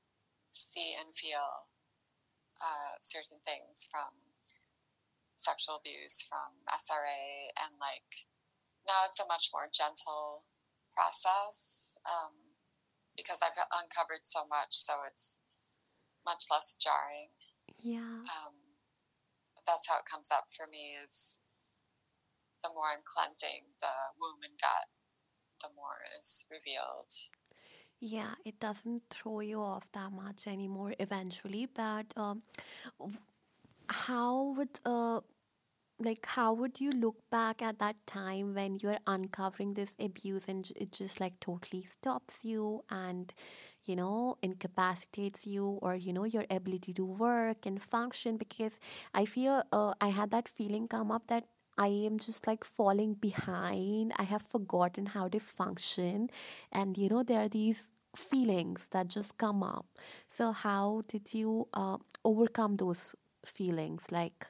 see and feel uh, certain things from sexual abuse, from SRA, and like now it's a much more gentle process um, because I've uncovered so much, so it's much less jarring. Yeah. Um, that's how it comes up for me is the more I'm cleansing the womb and gut, the more is revealed. Yeah, it doesn't throw you off that much anymore eventually. But um, how would uh, like how would you look back at that time when you're uncovering this abuse and it just like totally stops you and you know incapacitates you or you know your ability to work and function because i feel uh, i had that feeling come up that I am just like falling behind. I have forgotten how to function. And you know, there are these feelings that just come up. So, how did you uh, overcome those feelings? Like,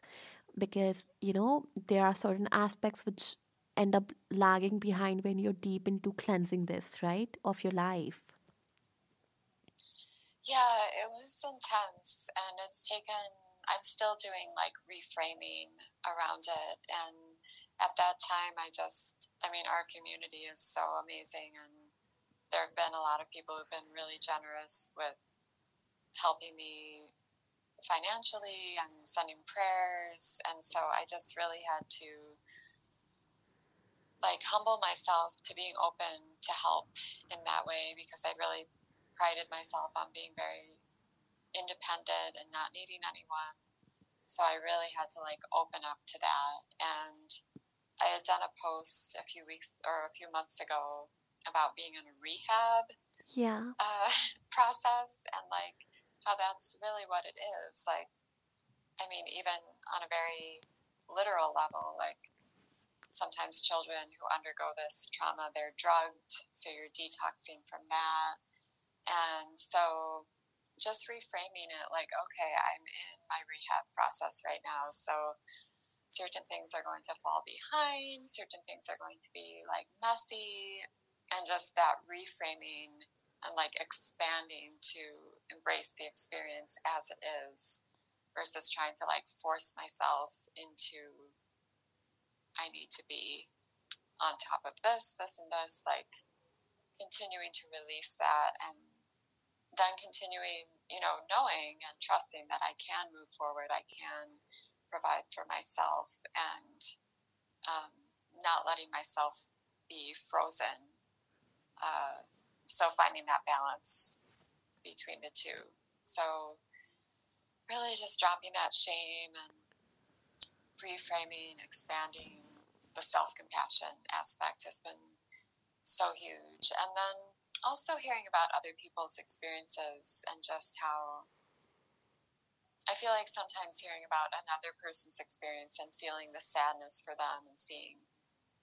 because you know, there are certain aspects which end up lagging behind when you're deep into cleansing this, right, of your life. Yeah, it was intense and it's taken I'm still doing like reframing around it. And at that time, I just, I mean, our community is so amazing. And there have been a lot of people who've been really generous with helping me financially and sending prayers. And so I just really had to like humble myself to being open to help in that way because I really prided myself on being very independent and not needing anyone. So I really had to like open up to that. And I had done a post a few weeks or a few months ago about being in a rehab yeah. uh, process and like how that's really what it is. Like, I mean, even on a very literal level, like sometimes children who undergo this trauma, they're drugged, so you're detoxing from that. And so just reframing it like, okay, I'm in my rehab process right now. So certain things are going to fall behind, certain things are going to be like messy, and just that reframing and like expanding to embrace the experience as it is versus trying to like force myself into I need to be on top of this, this, and this, like continuing to release that and then continuing, you know, knowing and trusting that I can move forward, I can provide for myself, and um, not letting myself be frozen. Uh, so finding that balance between the two. So really just dropping that shame and reframing, expanding the self compassion aspect has been so huge. And then also hearing about other people's experiences and just how I feel like sometimes hearing about another person's experience and feeling the sadness for them and seeing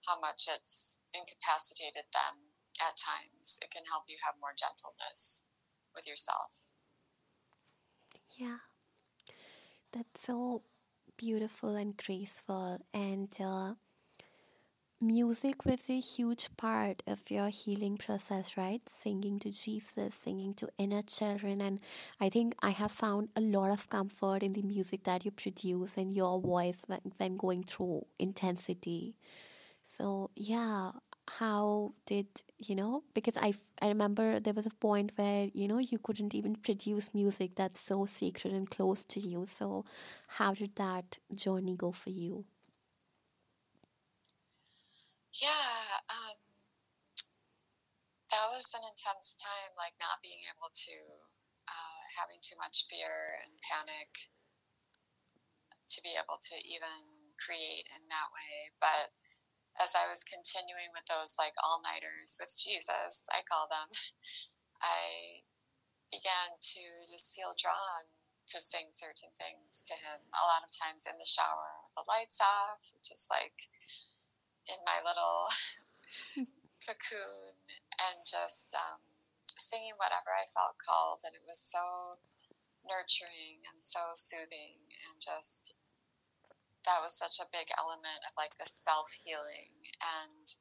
how much it's incapacitated them at times, it can help you have more gentleness with yourself. Yeah, that's so beautiful and graceful. And uh, music was a huge part of your healing process, right? Singing to Jesus, singing to inner children. And I think I have found a lot of comfort in the music that you produce and your voice when, when going through intensity. So, yeah, how did, you know, because I, I remember there was a point where, you know, you couldn't even produce music that's so sacred and close to you. So, how did that journey go for you? Yeah, um, that was an intense time like not being able to, uh, having too much fear and panic to be able to even create in that way. But as I was continuing with those like all nighters with Jesus, I call them, I began to just feel drawn to sing certain things to him. A lot of times in the shower with the lights off, just like in my little cocoon and just um, singing whatever I felt called. And it was so nurturing and so soothing and just that was such a big element of like the self healing and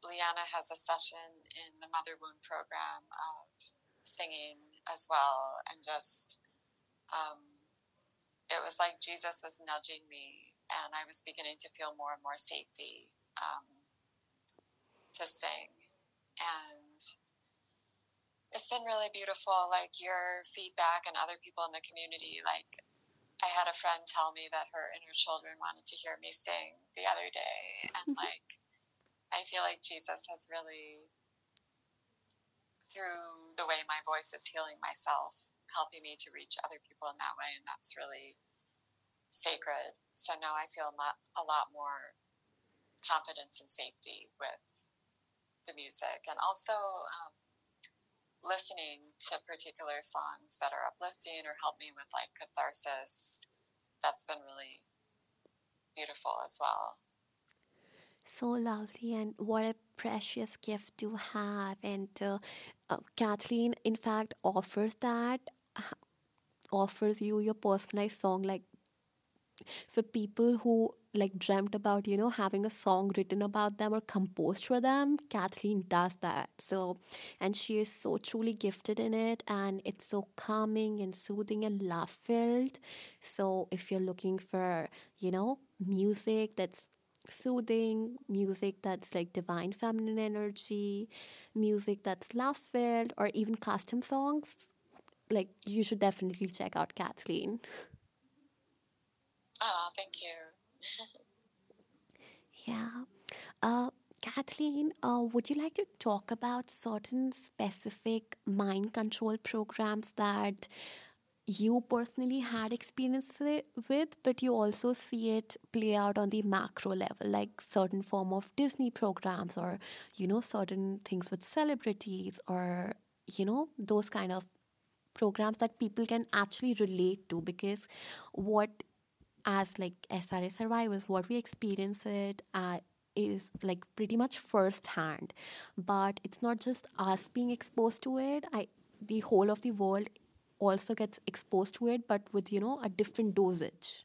Liana has a session in the mother wound program of singing as well and just um, it was like jesus was nudging me and i was beginning to feel more and more safety um, to sing. And it's been really beautiful, like your feedback and other people in the community. Like, I had a friend tell me that her and her children wanted to hear me sing the other day. And, like, I feel like Jesus has really, through the way my voice is healing myself, helping me to reach other people in that way. And that's really sacred. So now I feel a lot more confidence and safety with the music and also um, listening to particular songs that are uplifting or help me with like catharsis. That's been really beautiful as well. So lovely, and what a precious gift to have. And uh, uh, Kathleen, in fact, offers that, offers you your personalized song like for people who like dreamt about you know having a song written about them or composed for them kathleen does that. So and she is so truly gifted in it and it's so calming and soothing and love filled so if you're looking for you know music that's soothing music that's like divine feminine energy music that's love filled or even custom songs like you should definitely check out kathleen. Oh thank you yeah. Uh, Kathleen, uh, would you like to talk about certain specific mind control programs that you personally had experience with, but you also see it play out on the macro level, like certain form of Disney programs or, you know, certain things with celebrities or, you know, those kind of programs that people can actually relate to because what as like SRA survivors, what we experience it uh, is like pretty much firsthand. But it's not just us being exposed to it. I the whole of the world also gets exposed to it, but with you know a different dosage.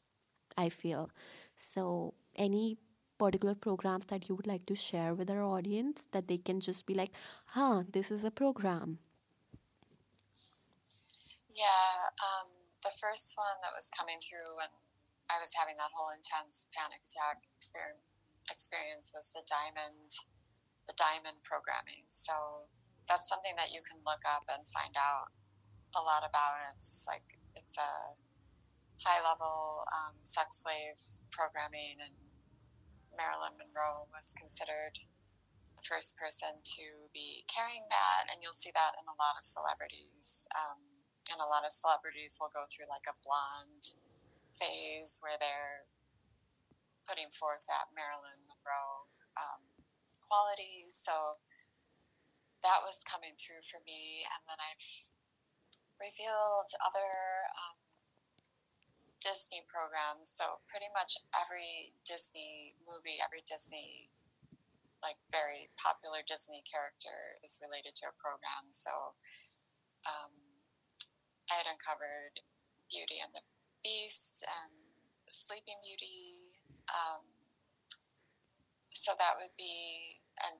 I feel so. Any particular programs that you would like to share with our audience that they can just be like, "Huh, this is a program." Yeah, um, the first one that was coming through when I was having that whole intense panic attack experience was the diamond the diamond programming. So that's something that you can look up and find out a lot about. It's like it's a high level um, sex slave programming, and Marilyn Monroe was considered the first person to be carrying that, and you'll see that in a lot of celebrities. Um, and a lot of celebrities will go through like a blonde phase where they're putting forth that Marilyn Monroe um, quality. So that was coming through for me. And then I've revealed other um, Disney programs. So pretty much every Disney movie, every Disney, like very popular Disney character is related to a program. So um, I had uncovered Beauty and the Beast and Sleeping Beauty. Um, so that would be, and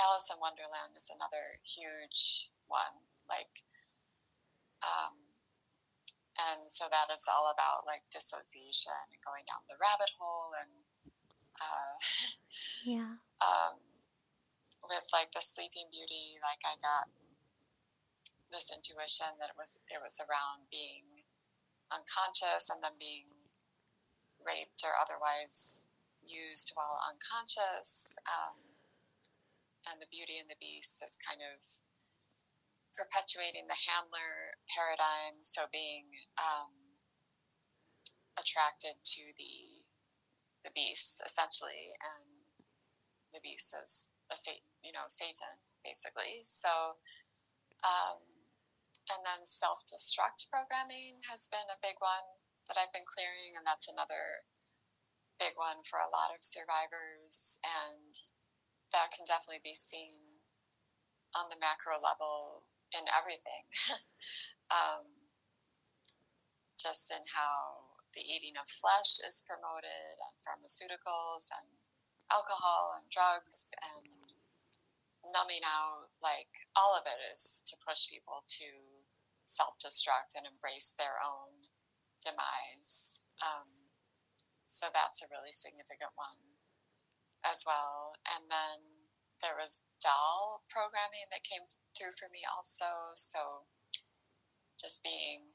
Alice in Wonderland is another huge one. Like, um, and so that is all about like dissociation and going down the rabbit hole and uh, yeah um, with like the sleeping beauty like i got this intuition that it was it was around being unconscious and then being raped or otherwise used while unconscious. Um, and the Beauty and the Beast is kind of perpetuating the handler paradigm, so being um, attracted to the the beast essentially, and the beast is a Satan, you know, Satan basically. So, um, and then self destruct programming has been a big one that I've been clearing, and that's another big one for a lot of survivors, and that can definitely be seen on the macro level in everything. um, just in how the eating of flesh is promoted, and pharmaceuticals, and alcohol, and drugs, and numbing out. Like, all of it is to push people to self destruct and embrace their own demise. Um, so that's a really significant one as well. And then there was doll programming that came through for me also. So just being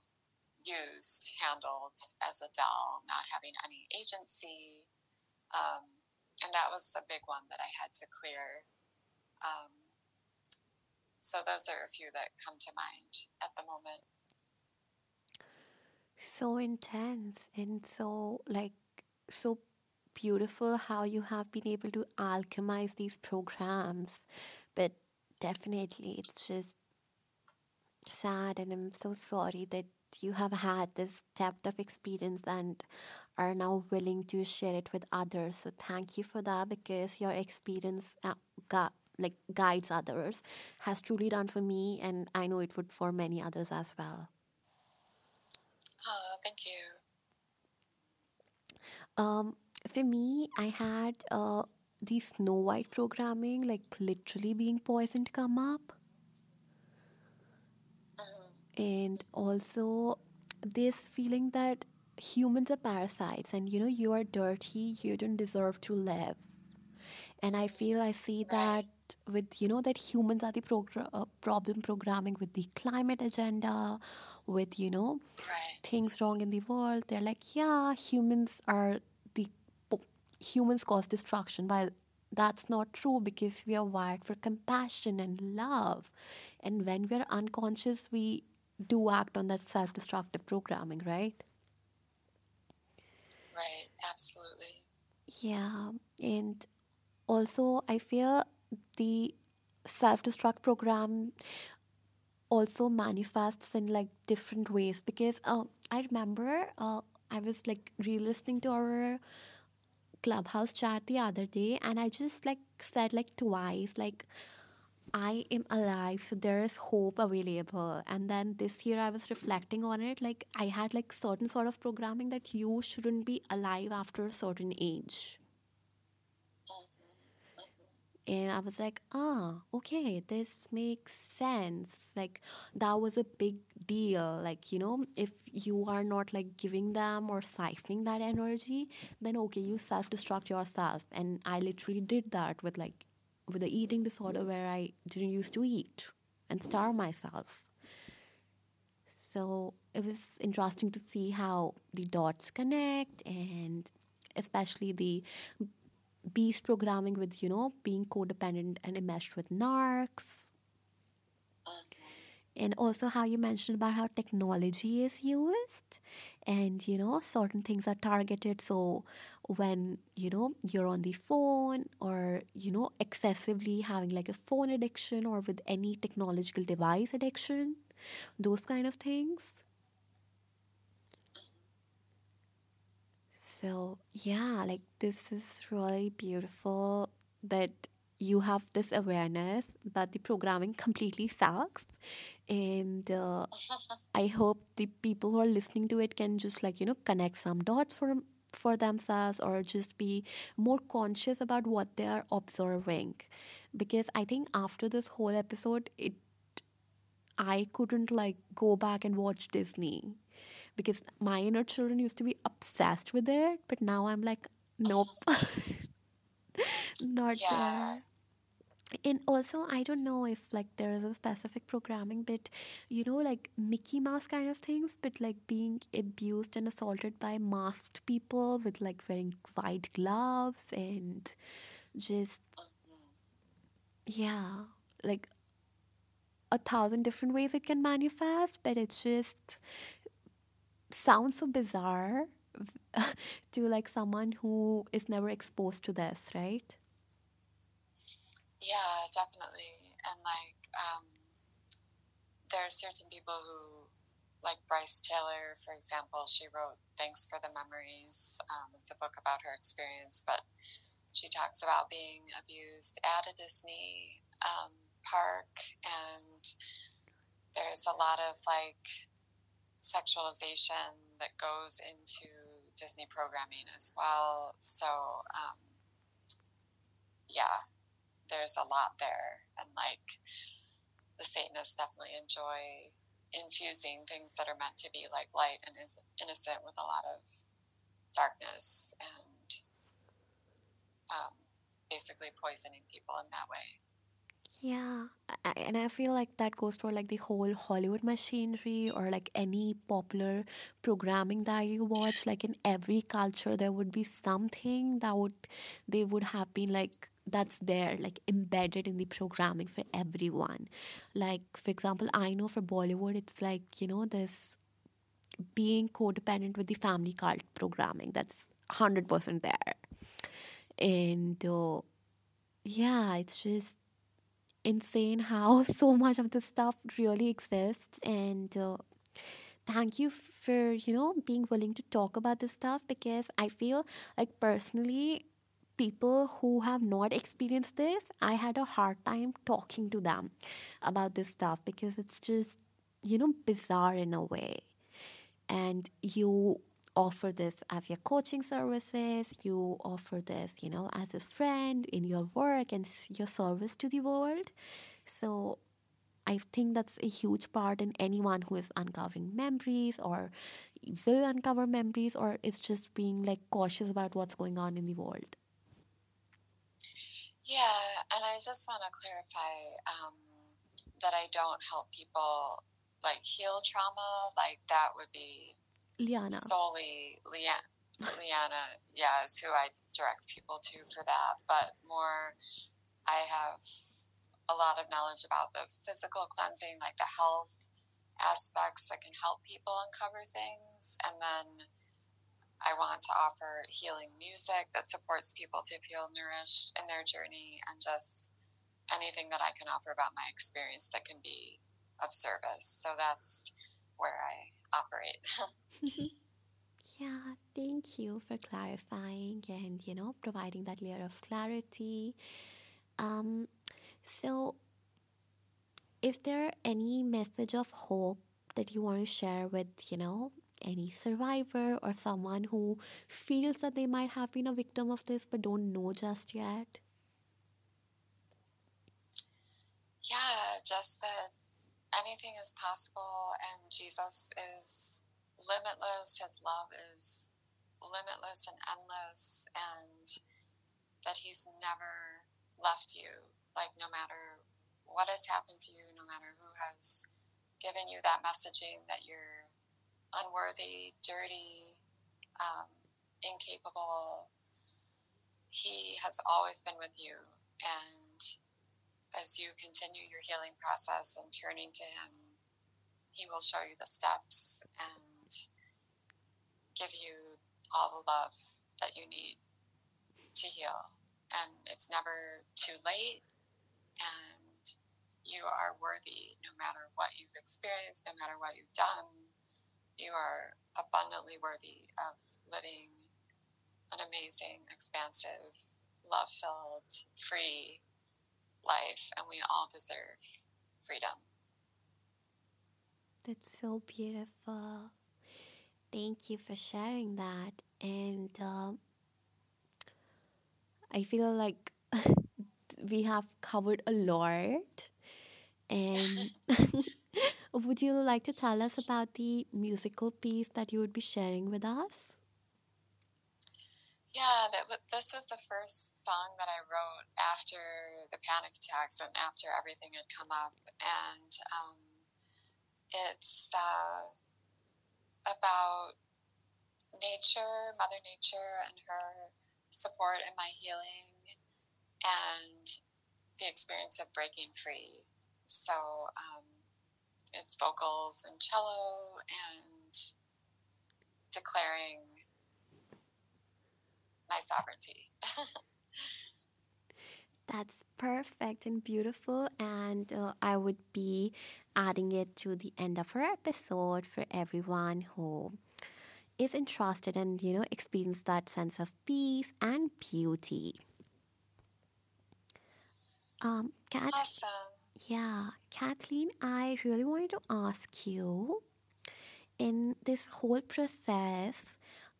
used, handled as a doll, not having any agency. Um, and that was a big one that I had to clear. Um, so those are a few that come to mind at the moment. So intense and so like so beautiful how you have been able to alchemize these programs. But definitely it's just sad and I'm so sorry that you have had this depth of experience and are now willing to share it with others. So thank you for that because your experience uh, got like guides others has truly done for me and I know it would for many others as well. Oh, thank you. Um, for me, I had uh, the Snow White programming, like literally being poisoned, come up. And also this feeling that humans are parasites and you know, you are dirty, you don't deserve to live. And I feel I see that with, you know, that humans are the progr- uh, problem programming with the climate agenda, with, you know, Right. things wrong in the world. They're like, yeah, humans are the humans cause destruction. While that's not true because we are wired for compassion and love. And when we're unconscious, we do act on that self destructive programming, right? Right. Absolutely. Yeah. And also, I feel the self destruct program also manifests in like different ways because uh, I remember uh, I was like re listening to our clubhouse chat the other day and I just like said like twice like I am alive so there is hope available. And then this year I was reflecting on it like I had like certain sort of programming that you shouldn't be alive after a certain age and I was like, ah, okay, this makes sense. Like, that was a big deal. Like, you know, if you are not like giving them or siphoning that energy, then okay, you self destruct yourself. And I literally did that with like, with the eating disorder where I didn't used to eat and starve myself. So it was interesting to see how the dots connect and especially the beast programming with you know being codependent and enmeshed with narcs. Mm-hmm. And also how you mentioned about how technology is used and you know certain things are targeted. So when you know you're on the phone or you know excessively having like a phone addiction or with any technological device addiction those kind of things So, yeah, like this is really beautiful that you have this awareness, but the programming completely sucks. And uh, I hope the people who are listening to it can just like, you know, connect some dots for for themselves or just be more conscious about what they are observing because i think after this whole episode it i couldn't like go back and watch disney because my inner children used to be obsessed with it, but now I'm like, nope, not Yeah. there. And also, I don't know if like there is a specific programming, but you know, like Mickey Mouse kind of things, but like being abused and assaulted by masked people with like wearing white gloves and just, mm-hmm. yeah, like a thousand different ways it can manifest, but it's just sounds so bizarre to like someone who is never exposed to this, right? Yeah, definitely. And like, um, there are certain people who, like Brice Taylor, for example, she wrote Thanks for the Memories. Um, it's a book about her experience, but she talks about being abused at a Disney um, park, and there's a lot of like sexualization that goes into Disney programming as well. So, um, yeah, there's a lot there, and like the Satanists definitely enjoy infusing things that are meant to be like light and innocent with a lot of darkness and um, basically poisoning people in that way. Yeah, and I feel like that goes for like the whole Hollywood machinery or like any popular programming that you watch. Like in every culture, there would be something that would they would have been like that's there like embedded in the programming for everyone like for example i know for bollywood it's like you know this being codependent with the family cult programming that's 100% there and uh, yeah it's just insane how so much of this stuff really exists and uh, thank you for you know being willing to talk about this stuff because i feel like personally people who have not experienced this, I had a hard time talking to them about this stuff because it's just, you know, bizarre in a way. And you offer this as your coaching services, you offer this, you know, as a friend in your work and your service to the world. So I think that's a huge part in anyone who is uncovering memories or will uncover memories or is just being like cautious about what's going on in the world. Yeah, and I just want to clarify um, that I don't help people like heal trauma. Like that would be Liana. solely Liana. Liana, yeah, is who I direct people to for that. But more, I have a lot of knowledge about the physical cleansing, like the health aspects that can help people uncover things, and then I want to offer healing music that supports people to feel nourished in their journey and just anything that I can offer about my experience that can be of service. So that's where I operate. yeah, thank you for clarifying and, you know, providing that layer of clarity. Um, so, is there any message of hope that you want to share with, you know, any survivor or someone who feels that they might have been a victim of this but don't know just yet? Yeah, just that anything is possible and Jesus is limitless. His love is limitless and endless, and that He's never left you. Like, no matter what has happened to you, no matter who has given you that messaging that you're unworthy, dirty, um, incapable. He has always been with you. And as you continue your healing process and turning to Him, He will show you the steps and give you all the love that you need to heal. And it's never too late. And you are worthy no matter what you've experienced, no matter what you've done you are abundantly worthy of living an amazing, expansive, love filled, free life, and we all deserve freedom. That's so beautiful. Thank you for sharing that. And uh, I feel like we have covered a lot. And Would you like to tell us about the musical piece that you would be sharing with us? Yeah, that, this was the first song that I wrote after the panic attacks and after everything had come up. And um, it's uh, about nature, Mother Nature, and her support in my healing and the experience of breaking free So um, it's vocals and cello and declaring my sovereignty. That's perfect and beautiful, and uh, I would be adding it to the end of our episode for everyone who is interested and you know experience that sense of peace and beauty. Um, Kathleen, awesome. yeah, Kathleen, I really wanted to ask you in this whole process,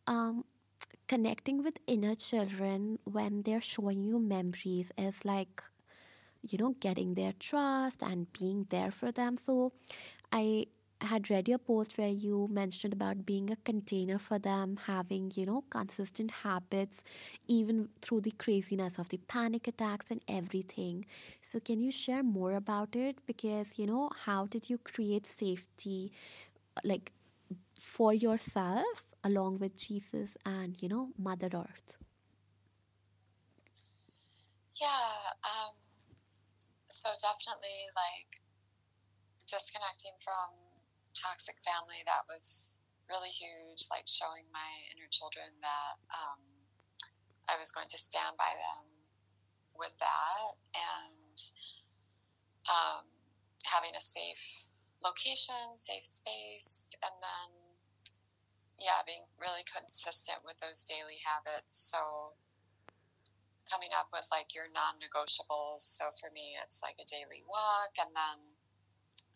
um, connecting with inner children when they're showing you memories is like you know getting their trust and being there for them. So i had read your post where you mentioned about being a container for them having you know consistent habits even through the craziness of the panic attacks and everything. So can you share more about it? Because you know how did you create safety like for yourself along with Jesus and, you know, Mother Earth? Yeah, um, so definitely like disconnecting from toxic family that was really huge, like showing my inner children that um, I was going to stand by them with that and um, having a safe location, safe space, and then yeah, being really consistent with those daily habits. So coming up with like your non-negotiables. So for me, it's like a daily walk, and then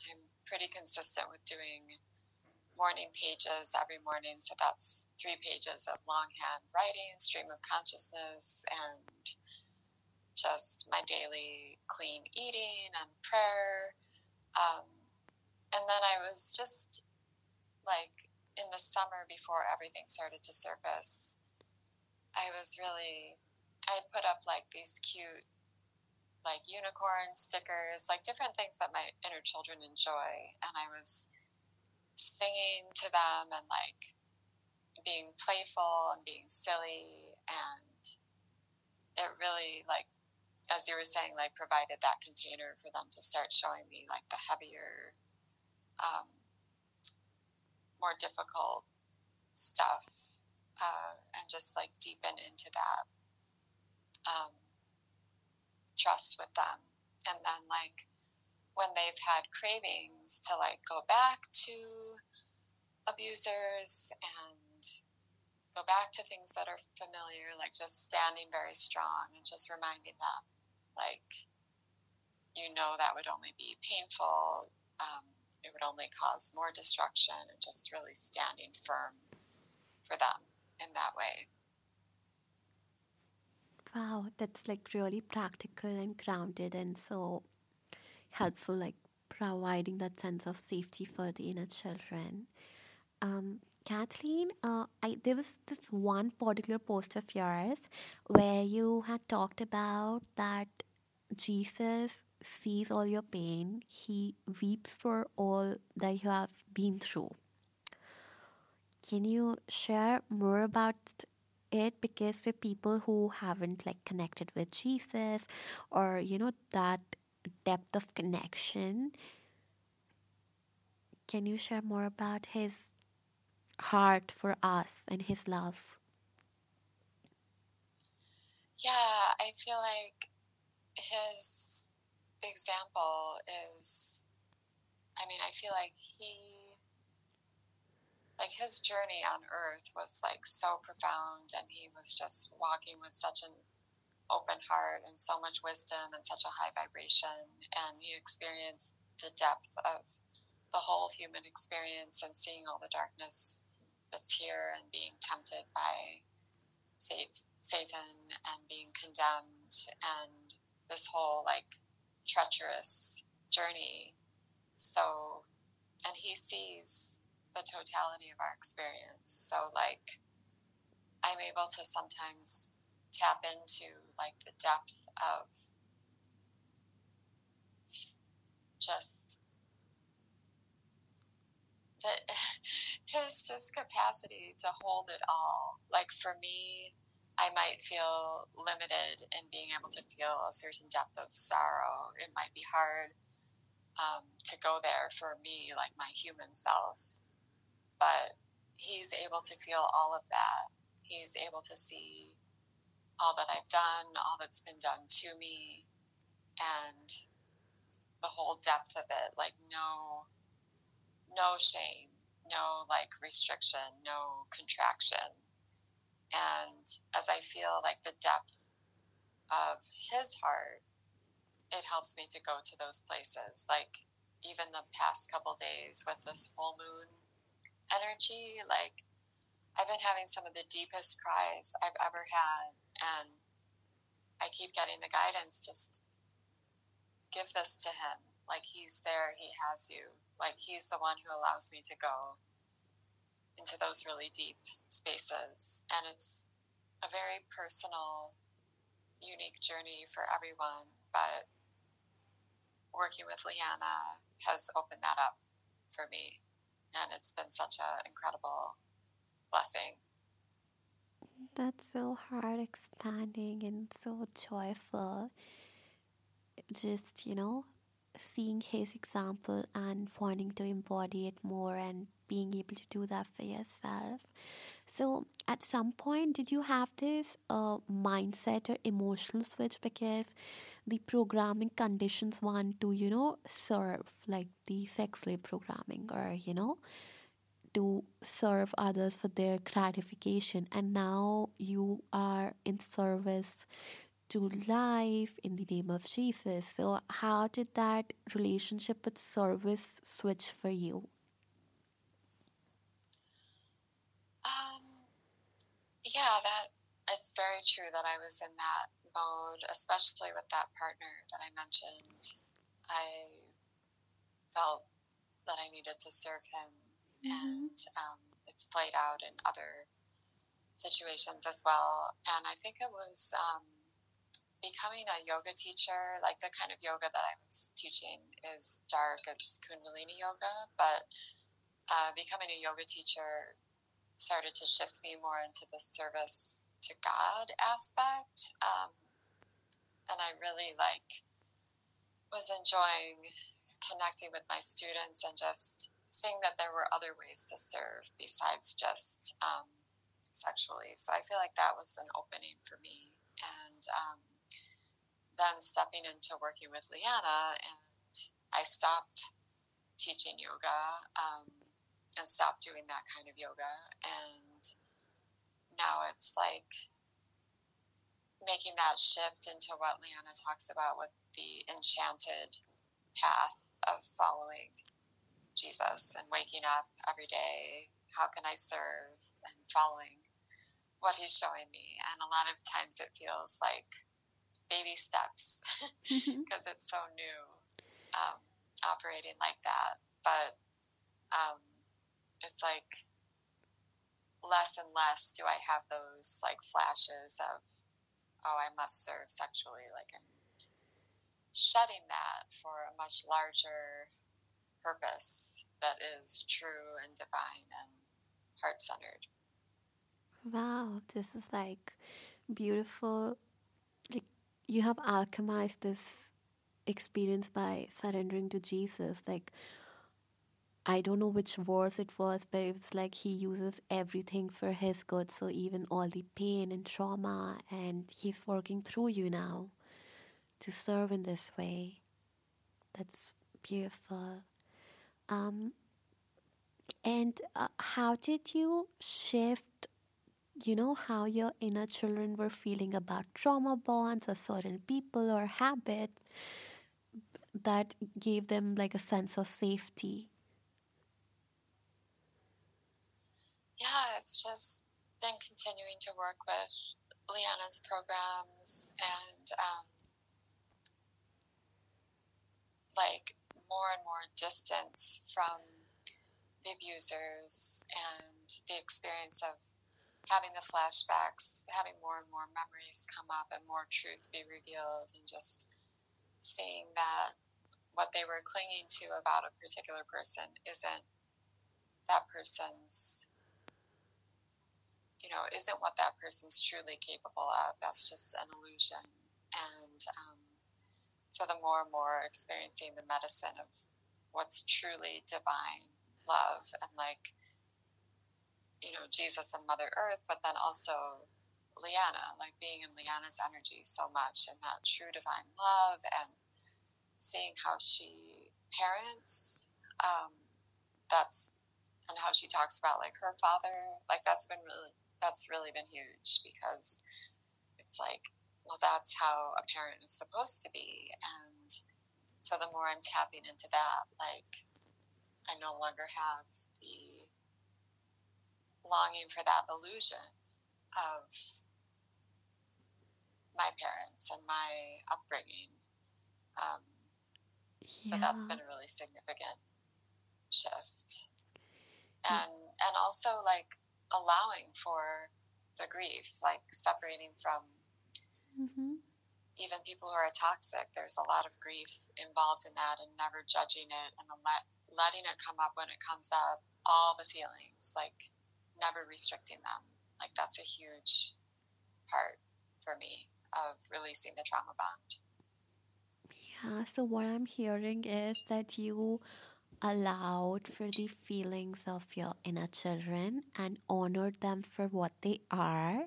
I'm pretty consistent with doing morning pages every morning. So that's three pages of longhand writing, stream of consciousness, and just my daily clean eating and prayer. Um, and then I was just like in the summer before everything started to surface, I was really, I had put up like these cute, like unicorn stickers, like different things that my inner children enjoy. And I was singing to them and like being playful and being silly. And it really, like, as you were saying, like provided that container for them to start showing me like the heavier um, more difficult stuff uh, and just like deepen into that um, trust with them. And then, like, when they've had cravings to like go back to abusers and go back to things that are familiar, like just standing very strong and just reminding them, like, you know, that would only be painful. Um, it would only cause more destruction and just really standing firm for them in that way. Wow, that's like really practical and grounded and so helpful, like providing that sense of safety for the inner children. Um, Kathleen, uh, I, there was this one particular post of yours where you had talked about that Jesus sees all your pain, He weeps for all that you have been through. Can you share more about it? Because for people who haven't like connected with Jesus or you know that depth of connection, can you share more about His heart for us and His love? Yeah, I feel like his example is I mean, I feel like he like his journey on earth was like so profound and he was just walking with such an open heart and so much wisdom and such a high vibration and he experienced the depth of the whole human experience and seeing all the darkness that's here and being tempted by Satan and being condemned and this whole like treacherous journey. So, and he sees the totality of our experience. So, like, I'm able to sometimes tap into like the depth of just the, his just capacity to hold it all. Like for me, I might feel limited in being able to feel a certain depth of sorrow. It might be hard um, to go there for me, like my human self. But he's able to feel all of that. He's able to see all that I've done, all that's been done to me, and the whole depth of it. Like no, no shame, no like restriction, no contraction. And as I feel like the depth of his heart it helps me to go to those places. Like even the past couple days with this full moon energy, like I've been having some of the deepest cries I've ever had, and I keep getting the guidance just give this to him. Like he's there, he has you. Like he's the one who allows me to go into those really deep spaces. And it's a very personal, unique journey for everyone. But working with Liana has opened that up for me. And it's been such an incredible blessing. That's so heart expanding and so joyful. Just, you know, seeing his example and wanting to embody it more and being able to do that for yourself. So, at some point, did you have this uh, mindset or emotional switch because the programming conditions one to, you know, serve like the sex slave programming or, you know, to serve others for their gratification, and now you are in service to life in the name of Jesus. So, how did that relationship with service switch for you? Yeah, that it's very true that I was in that mode, especially with that partner that I mentioned. I felt that I needed to serve him, mm-hmm. and um, it's played out in other situations as well. And I think it was um, becoming a yoga teacher, like the kind of yoga that I was teaching is dark, it's Kundalini yoga, but uh, becoming a yoga teacher started to shift me more into the service to God aspect. Um, and I really like was enjoying connecting with my students and just seeing that there were other ways to serve besides just um, sexually. So I feel like that was an opening for me. And um, then stepping into working with Liana, and I stopped teaching yoga. Um, and stopped doing that kind of yoga. And now it's like making that shift into what Liana talks about with the enchanted path of following Jesus and waking up every day. How can I serve and following what he's showing me? And a lot of times it feels like baby steps because mm-hmm. it's so new um, operating like that. But um, it's like less and less do I have those like flashes of, oh, I must serve sexually. Like I'm shedding that for a much larger purpose that is true and divine and heart centered. Wow, this is like beautiful. Like you have alchemized this experience by surrendering to Jesus. Like I don't know which verse it was, but it was like he uses everything for his good. So even all the pain and trauma, and he's working through you now to serve in this way. That's beautiful. Um, and uh, how did you shift? You know how your inner children were feeling about trauma bonds or certain people or habits that gave them like a sense of safety yeah, it's just been continuing to work with Liana's programs and um, like more and more distance from the abusers and the experience of having the flashbacks, having more and more memories come up and more truth be revealed, and just seeing that what they were clinging to about a particular person isn't that person's you know, isn't what that person's truly capable of. That's just an illusion. And um, so the more and more experiencing the medicine of what's truly divine love and like you know Jesus and Mother Earth, but then also Liana, like being in Liana's energy so much and that true divine love and seeing how she parents. Um, that's and how she talks about like her father. Like that's been really that's really been huge because it's like well that's how a parent is supposed to be and so the more I'm tapping into that, like I no longer have the longing for that illusion of my parents and my upbringing. Um, yeah. So that's been a really significant shift, and yeah. and also like allowing for the grief, like separating from mm-hmm. even people who are toxic. There's a lot of grief involved in that, and never judging it and let, letting it come up when it comes up. All the feelings, like never restricting them. Like that's a huge part for me of releasing the trauma bond. Yeah, so what I'm hearing is that you allowed for the feelings of your inner children and honored them for what they are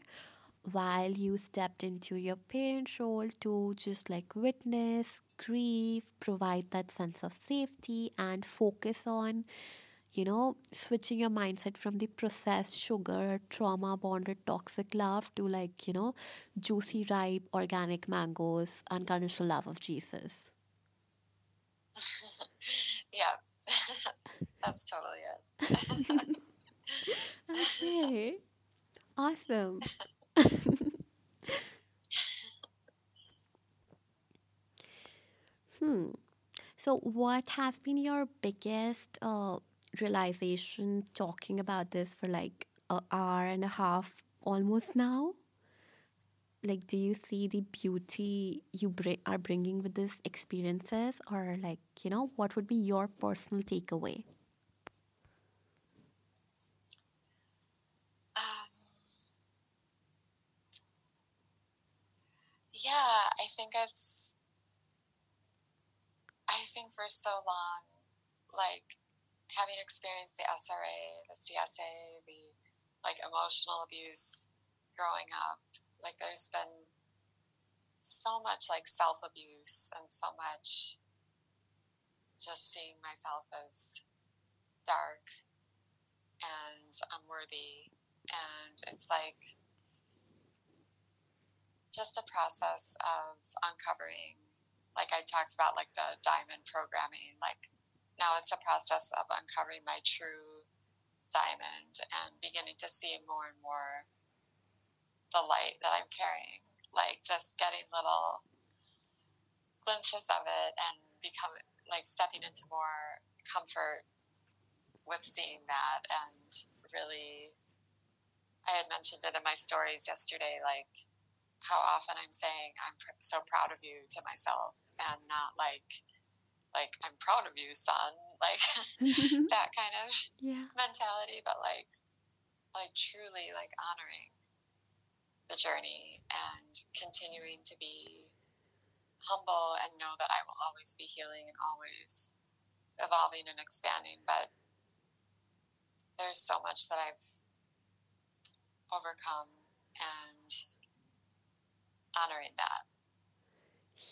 while you stepped into your parent role to just like witness, grieve, provide that sense of safety, and focus on you know, switching your mindset from the processed sugar, trauma bonded toxic love to like, you know, juicy, ripe, organic mangoes, unconditional love of Jesus. yeah, that's totally it. okay, awesome. hmm. So, what has been your biggest uh, realization talking about this for like an hour and a half almost now? Like, do you see the beauty you bring, are bringing with these experiences, or like, you know, what would be your personal takeaway? Um, yeah, I think it's. I think for so long, like having experienced the SRA, the CSA, the like emotional abuse growing up, like there's been so much like self abuse and so much just seeing myself as dark and unworthy. And it's like just a process of uncovering, like I talked about, like the diamond programming, like now it's a process of uncovering my true diamond and beginning to see more and more the light that I'm carrying. Like just getting little glimpses of it and become like stepping into more comfort with seeing that and really I had mentioned it in my stories yesterday like how often I'm saying I'm pr- so proud of you to myself and not like like I'm proud of you, son, like that kind of yeah. mentality, but like like truly like honoring the journey and continuing to be humble and know that I will always be healing and always evolving and expanding, but there's so much that I've overcome and honoring that.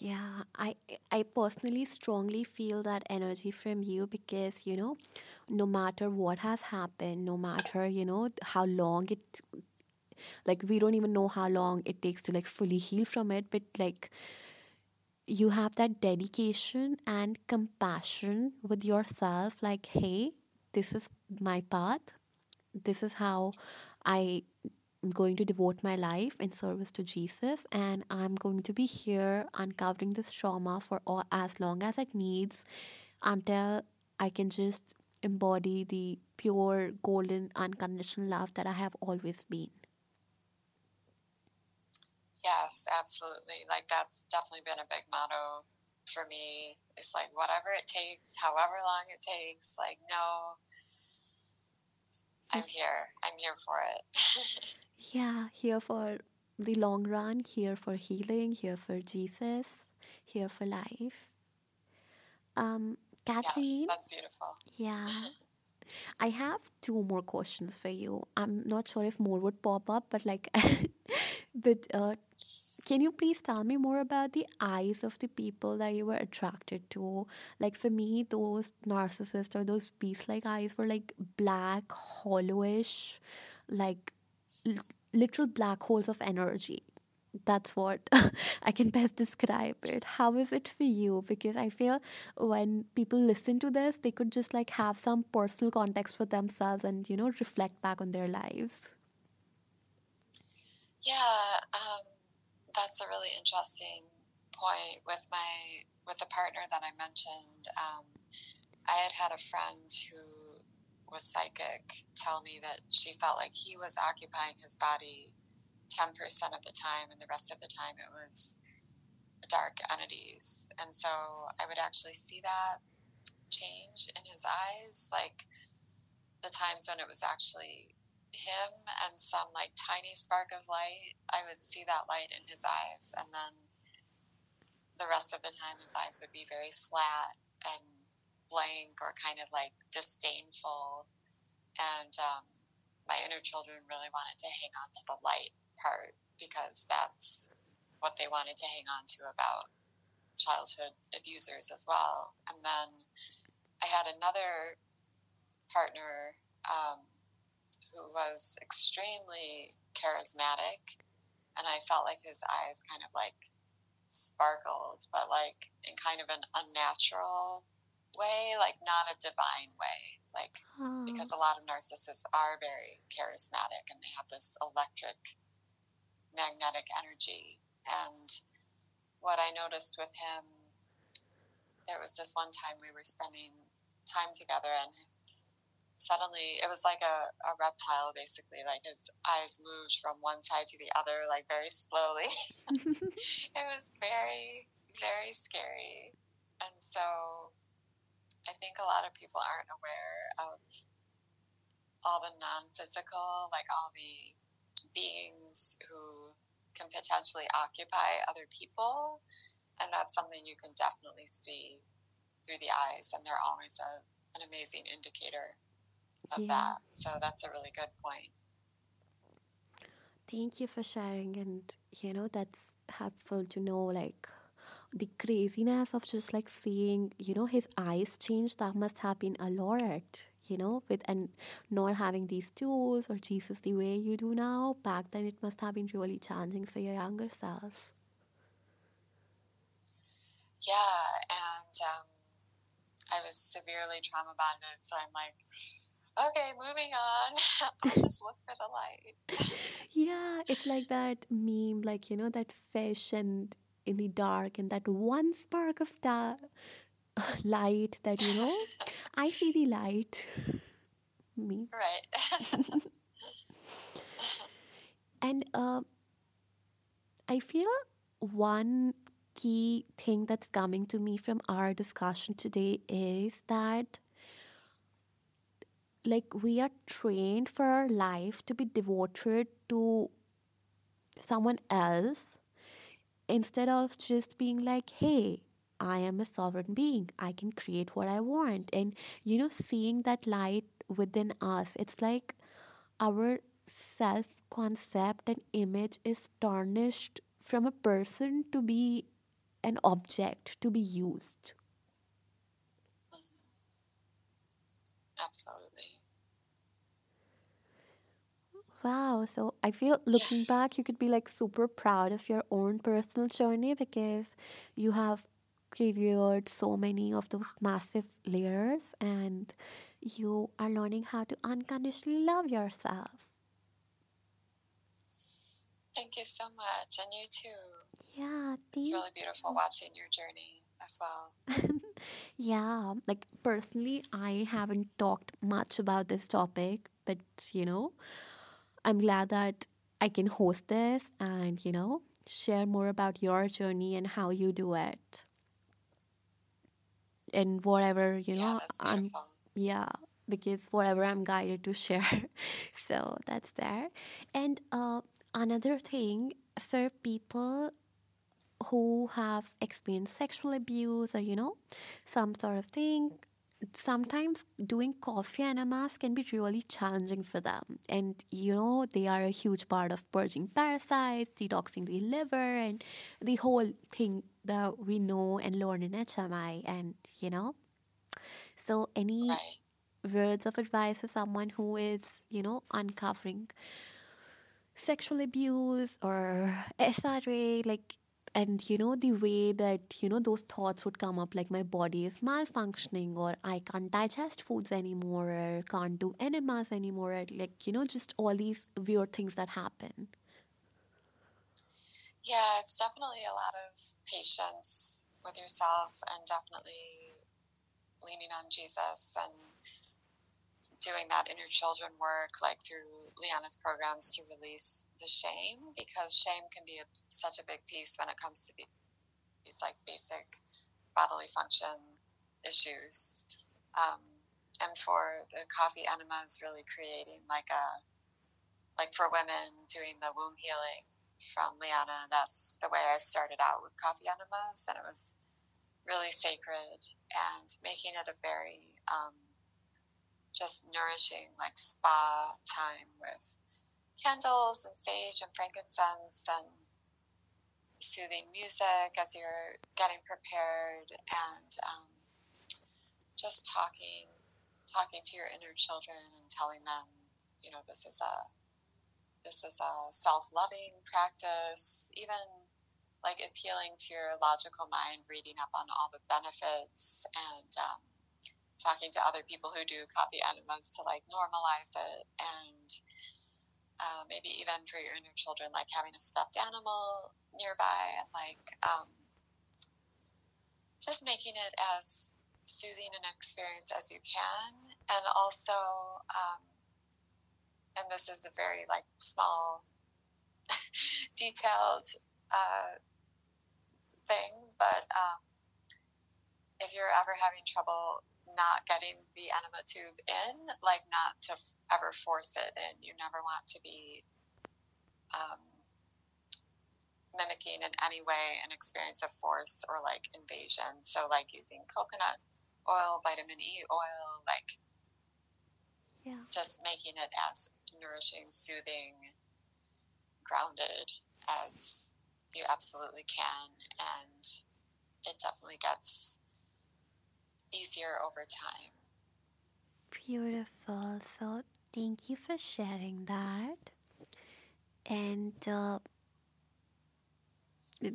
Yeah, I I personally strongly feel that energy from you because you know, no matter what has happened, no matter you know how long it, like we don't even know how long it takes to like fully heal from it, but like you have that dedication and compassion with yourself. Like, hey, this is my path. This is how I I'm going to devote my life in service to Jesus and I'm going to be here uncovering this trauma for all, as long as it needs until I can just embody the pure, golden, unconditional love that I have always been. Yes, absolutely. Like that's definitely been a big motto for me. It's like whatever it takes, however long it takes, like no I'm here. I'm here for it. yeah, here for the long run, here for healing, here for Jesus, here for life. Um, Kathleen. That's beautiful. Yeah. I have two more questions for you. I'm not sure if more would pop up, but like, but uh, can you please tell me more about the eyes of the people that you were attracted to? Like for me, those narcissists or those beast-like eyes were like black, hollowish, like l- literal black holes of energy that's what I can best describe it. How is it for you? Because I feel when people listen to this, they could just like have some personal context for themselves and, you know, reflect back on their lives. Yeah, um, that's a really interesting point with my with the partner that I mentioned. Um, I had had a friend who was psychic tell me that she felt like he was occupying his body 10% of the time, and the rest of the time it was dark entities. And so I would actually see that change in his eyes, like the times when it was actually him and some like tiny spark of light, I would see that light in his eyes. And then the rest of the time, his eyes would be very flat and blank or kind of like disdainful. And um, my inner children really wanted to hang on to the light part because that's what they wanted to hang on to about childhood abusers as well. And then I had another partner um, who was extremely charismatic, and I felt like his eyes kind of like sparkled, but like in kind of an unnatural way, like not a divine way. Like, because a lot of narcissists are very charismatic and they have this electric magnetic energy. And what I noticed with him, there was this one time we were spending time together, and suddenly it was like a, a reptile, basically. Like his eyes moved from one side to the other, like very slowly. it was very, very scary. And so I think a lot of people aren't aware of all the non physical, like all the beings who can potentially occupy other people. And that's something you can definitely see through the eyes. And they're always a, an amazing indicator of yeah. that. So that's a really good point. Thank you for sharing. And, you know, that's helpful to know, like, the craziness of just like seeing, you know, his eyes change. That must have been a lot you know, with and not having these tools or Jesus the way you do now, back then it must have been really challenging for your younger self. Yeah, and um, I was severely trauma bonded, so I'm like, okay, moving on. I'll just look for the light. yeah, it's like that meme, like you know, that fish and in the dark, and that one spark of da- light that you know i see the light me right and uh, i feel one key thing that's coming to me from our discussion today is that like we are trained for our life to be devoted to someone else instead of just being like hey I am a sovereign being. I can create what I want. And, you know, seeing that light within us, it's like our self concept and image is tarnished from a person to be an object to be used. Absolutely. Wow. So I feel looking back, you could be like super proud of your own personal journey because you have cleared so many of those massive layers and you are learning how to unconditionally love yourself. Thank you so much, and you too. Yeah, it's really beautiful watching your journey as well. yeah, like personally, I haven't talked much about this topic, but you know, I'm glad that I can host this and you know, share more about your journey and how you do it. And whatever you know yeah, i'm yeah because whatever i'm guided to share. So that's there. And uh, another thing for people who have experienced sexual abuse or you know some sort of thing sometimes doing coffee enemas can be really challenging for them and you know they are a huge part of purging parasites detoxing the liver and the whole thing that we know and learn in hmi and you know so any Right. words of advice for someone who is you know uncovering sexual abuse or SRA, like, and you know, the way that, you know, those thoughts would come up, like, my body is malfunctioning, or I can't digest foods anymore, or can't do enemas anymore, or like, you know, just all these weird things that happen. Yeah, it's definitely a lot of patience with yourself and definitely leaning on Jesus and doing that inner children work, like through Liana's programs to release the shame, because shame can be a, such a big piece when it comes to these, like basic bodily function issues. Um, and for the coffee enemas, really creating like a like for women doing the womb healing from Liana. That's the way I started out with coffee enemas, and it was really sacred and making it a very um, just nourishing like spa time with candles and sage and frankincense and soothing music as you're getting prepared and um, just talking talking to your inner children and telling them you know this is a this is a self-loving practice even like appealing to your logical mind reading up on all the benefits and um, talking to other people who do coffee enemas to like normalize it and uh, maybe even for your inner children like having a stuffed animal nearby and like um, just making it as soothing an experience as you can. And also um, and this is a very like small detailed uh, thing but um, if you're ever having trouble not getting the enema tube in, like not to f- ever force it in. You never want to be um, mimicking in any way an experience of force or like invasion. So, like using coconut oil, vitamin E oil, like Yeah. just making it as nourishing, soothing, grounded as you absolutely can. And it definitely gets easier over time. Beautiful. So, thank you for sharing that. And, uh,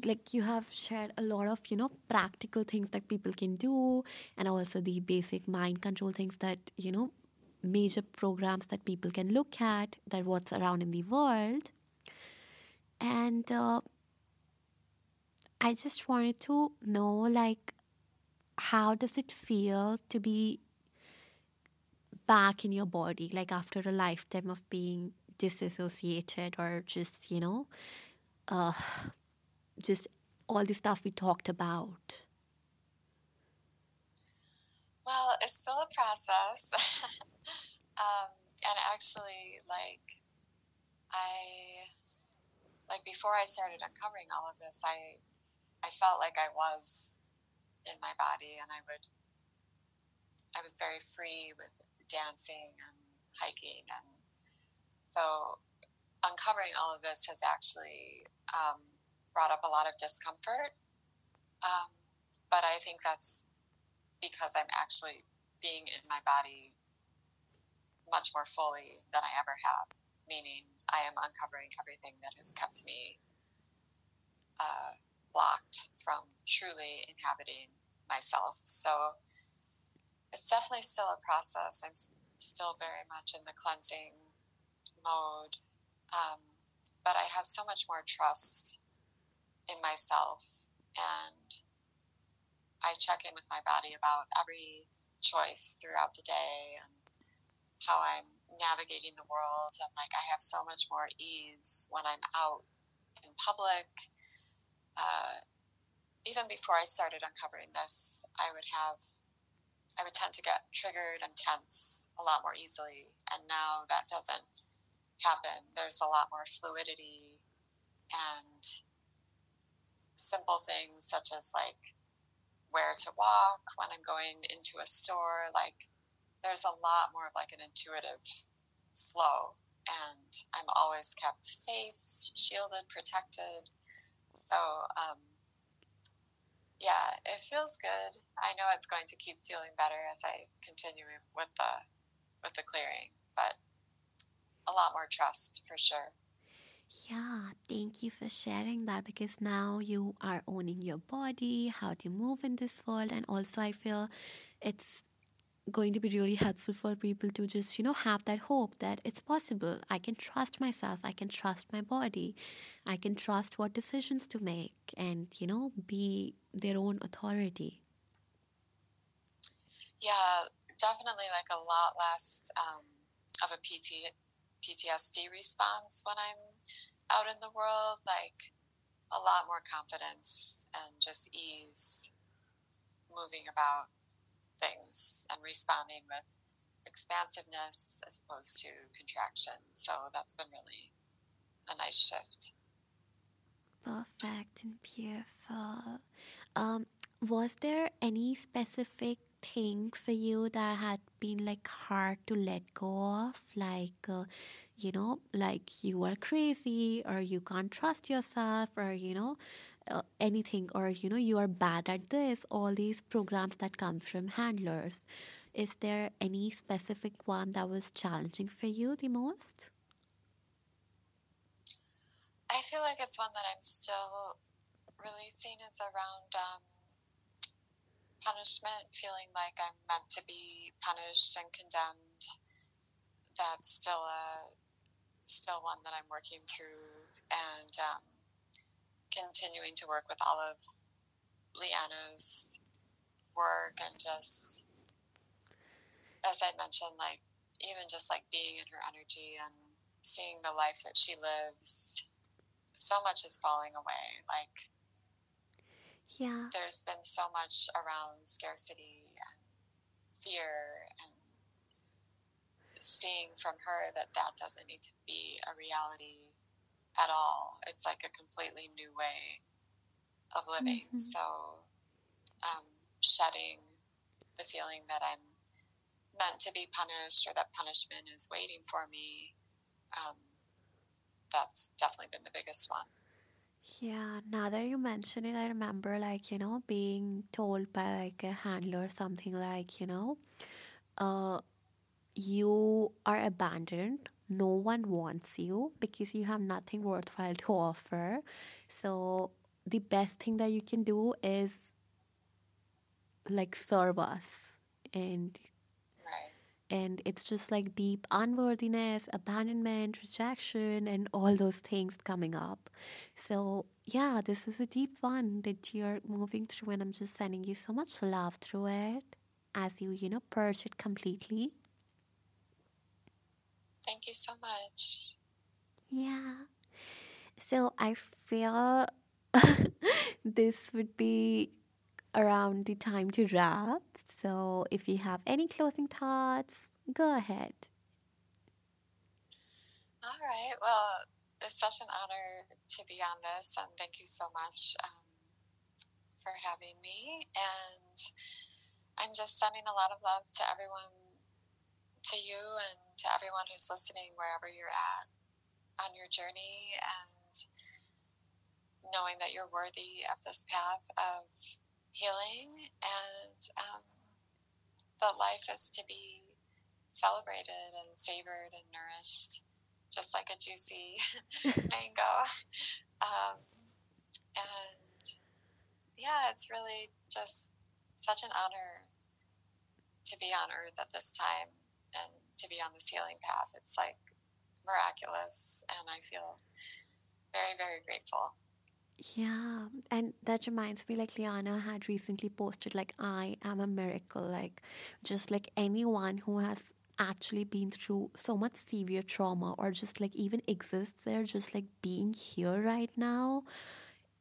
like you have shared a lot of you know practical things that people can do and also the basic mind control things that you know major programs that people can look at that what's around in the world and uh, i just wanted to know like how does it feel to be back in your body like after a lifetime of being disassociated or just you know uh, just all the stuff we talked about Well, it's still a process. um, and actually, like, I, like, before I started uncovering all of this, I, I felt like I was in my body and I would, I was very free with dancing and hiking. And so uncovering all of this has actually um, brought up a lot of discomfort. Um, but I think that's because I'm actually being in my body much more fully than I ever have. Meaning, I am uncovering everything that has kept me uh, blocked from truly inhabiting myself. So it's definitely still a process. I'm still very much in the cleansing mode, um, but I have so much more trust in myself and I check in with my body about every choice throughout the day and how I'm navigating the world. And like, I have so much more ease when I'm out in public. Uh, even before I started uncovering this, I would have, I would tend to get triggered and tense a lot more easily. And now that doesn't happen. There's a lot more fluidity and simple things such as like where to walk when I'm going into a store. Like there's a lot more of like an intuitive flow and I'm always kept safe, shielded, protected. So, um, yeah, it feels good. I know it's going to keep feeling better as I continue with the with the clearing, but a lot more trust for sure. Yeah, thank you for sharing that because now you are owning your body, how to move in this world, and also I feel it's going to be really helpful for people to just you know have that hope that it's possible. I can trust myself. I can trust my body. I can trust what decisions to make and you know be their own authority. Yeah definitely like a lot less um, of a PT, ptsd response when i'm out in the world like a lot more confidence and just ease moving about things and responding with expansiveness as opposed to contraction. So that's been really a nice shift. Perfect and beautiful. Um, was there any specific thing for you that had been like hard to let go of? Like, uh, you know, like you are crazy or you can't trust yourself or, you know, uh, anything or you know you are bad at this all these programs that come from handlers. Is there any specific one that was challenging for you the most? I feel like it's one that i'm still releasing. Is around um, punishment feeling like i'm meant to be punished and condemned. That's still a still one that i'm working through. And um, continuing to work with all of Liana's work and just, as I mentioned, like even just like being in her energy and seeing the life that she lives, so much is falling away. Like, yeah, there's been so much around scarcity and fear and seeing from her that that doesn't need to be a reality at all. It's like a completely new way of living. Mm-hmm. So, um, shedding the feeling that I'm meant to be punished or that punishment is waiting for me, um, that's definitely been the biggest one. Yeah, now that you mention it, I remember like, you know, being told by like a handler or something like, you know, uh, you are abandoned no one wants you because you have nothing worthwhile to offer. So the best thing that you can do is like serve us. And and it's just like deep unworthiness abandonment rejection and all those things coming up. So yeah this is a deep one that you're moving through and i'm just sending you so much love through it as you you know purge it completely Thank you so much. Yeah. So I feel this would be around the time to wrap. So if you have any closing thoughts, go ahead. All right. Well, it's such an honor to be on this, and thank you so much um, for having me. And I'm just sending a lot of love to everyone, to you, and to everyone who's listening, wherever you're at on your journey, and knowing that you're worthy of this path of healing and um, that life is to be celebrated and savored and nourished, just like a juicy mango. Um, and yeah, it's really just such an honor to be on earth at this time and to be on this healing path. It's like miraculous, and I feel very, very grateful. Yeah, and that reminds me like Liana had recently posted like I am a miracle like just like anyone who has actually been through so much severe trauma or just like even exists there just like being here right now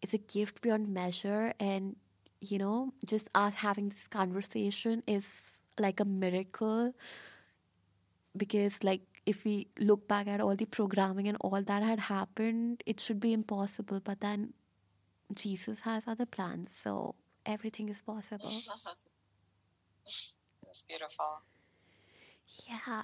is a gift beyond measure and you know just us having this conversation is like a miracle because like if we look back at all the programming and all that had happened, it should be impossible. But then Jesus has other plans, so everything is possible. It's beautiful. Yeah.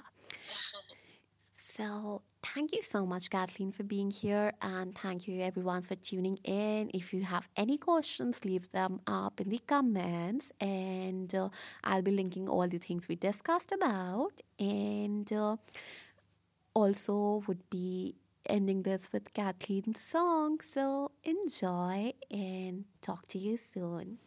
So, thank you so much, Kathleen, for being here. And thank you, everyone, for tuning in. If you have any questions, leave them up in the comments. And uh, I'll be linking all the things we discussed about. And uh, also, would be ending this with Kathleen's song. So, enjoy and talk to you soon.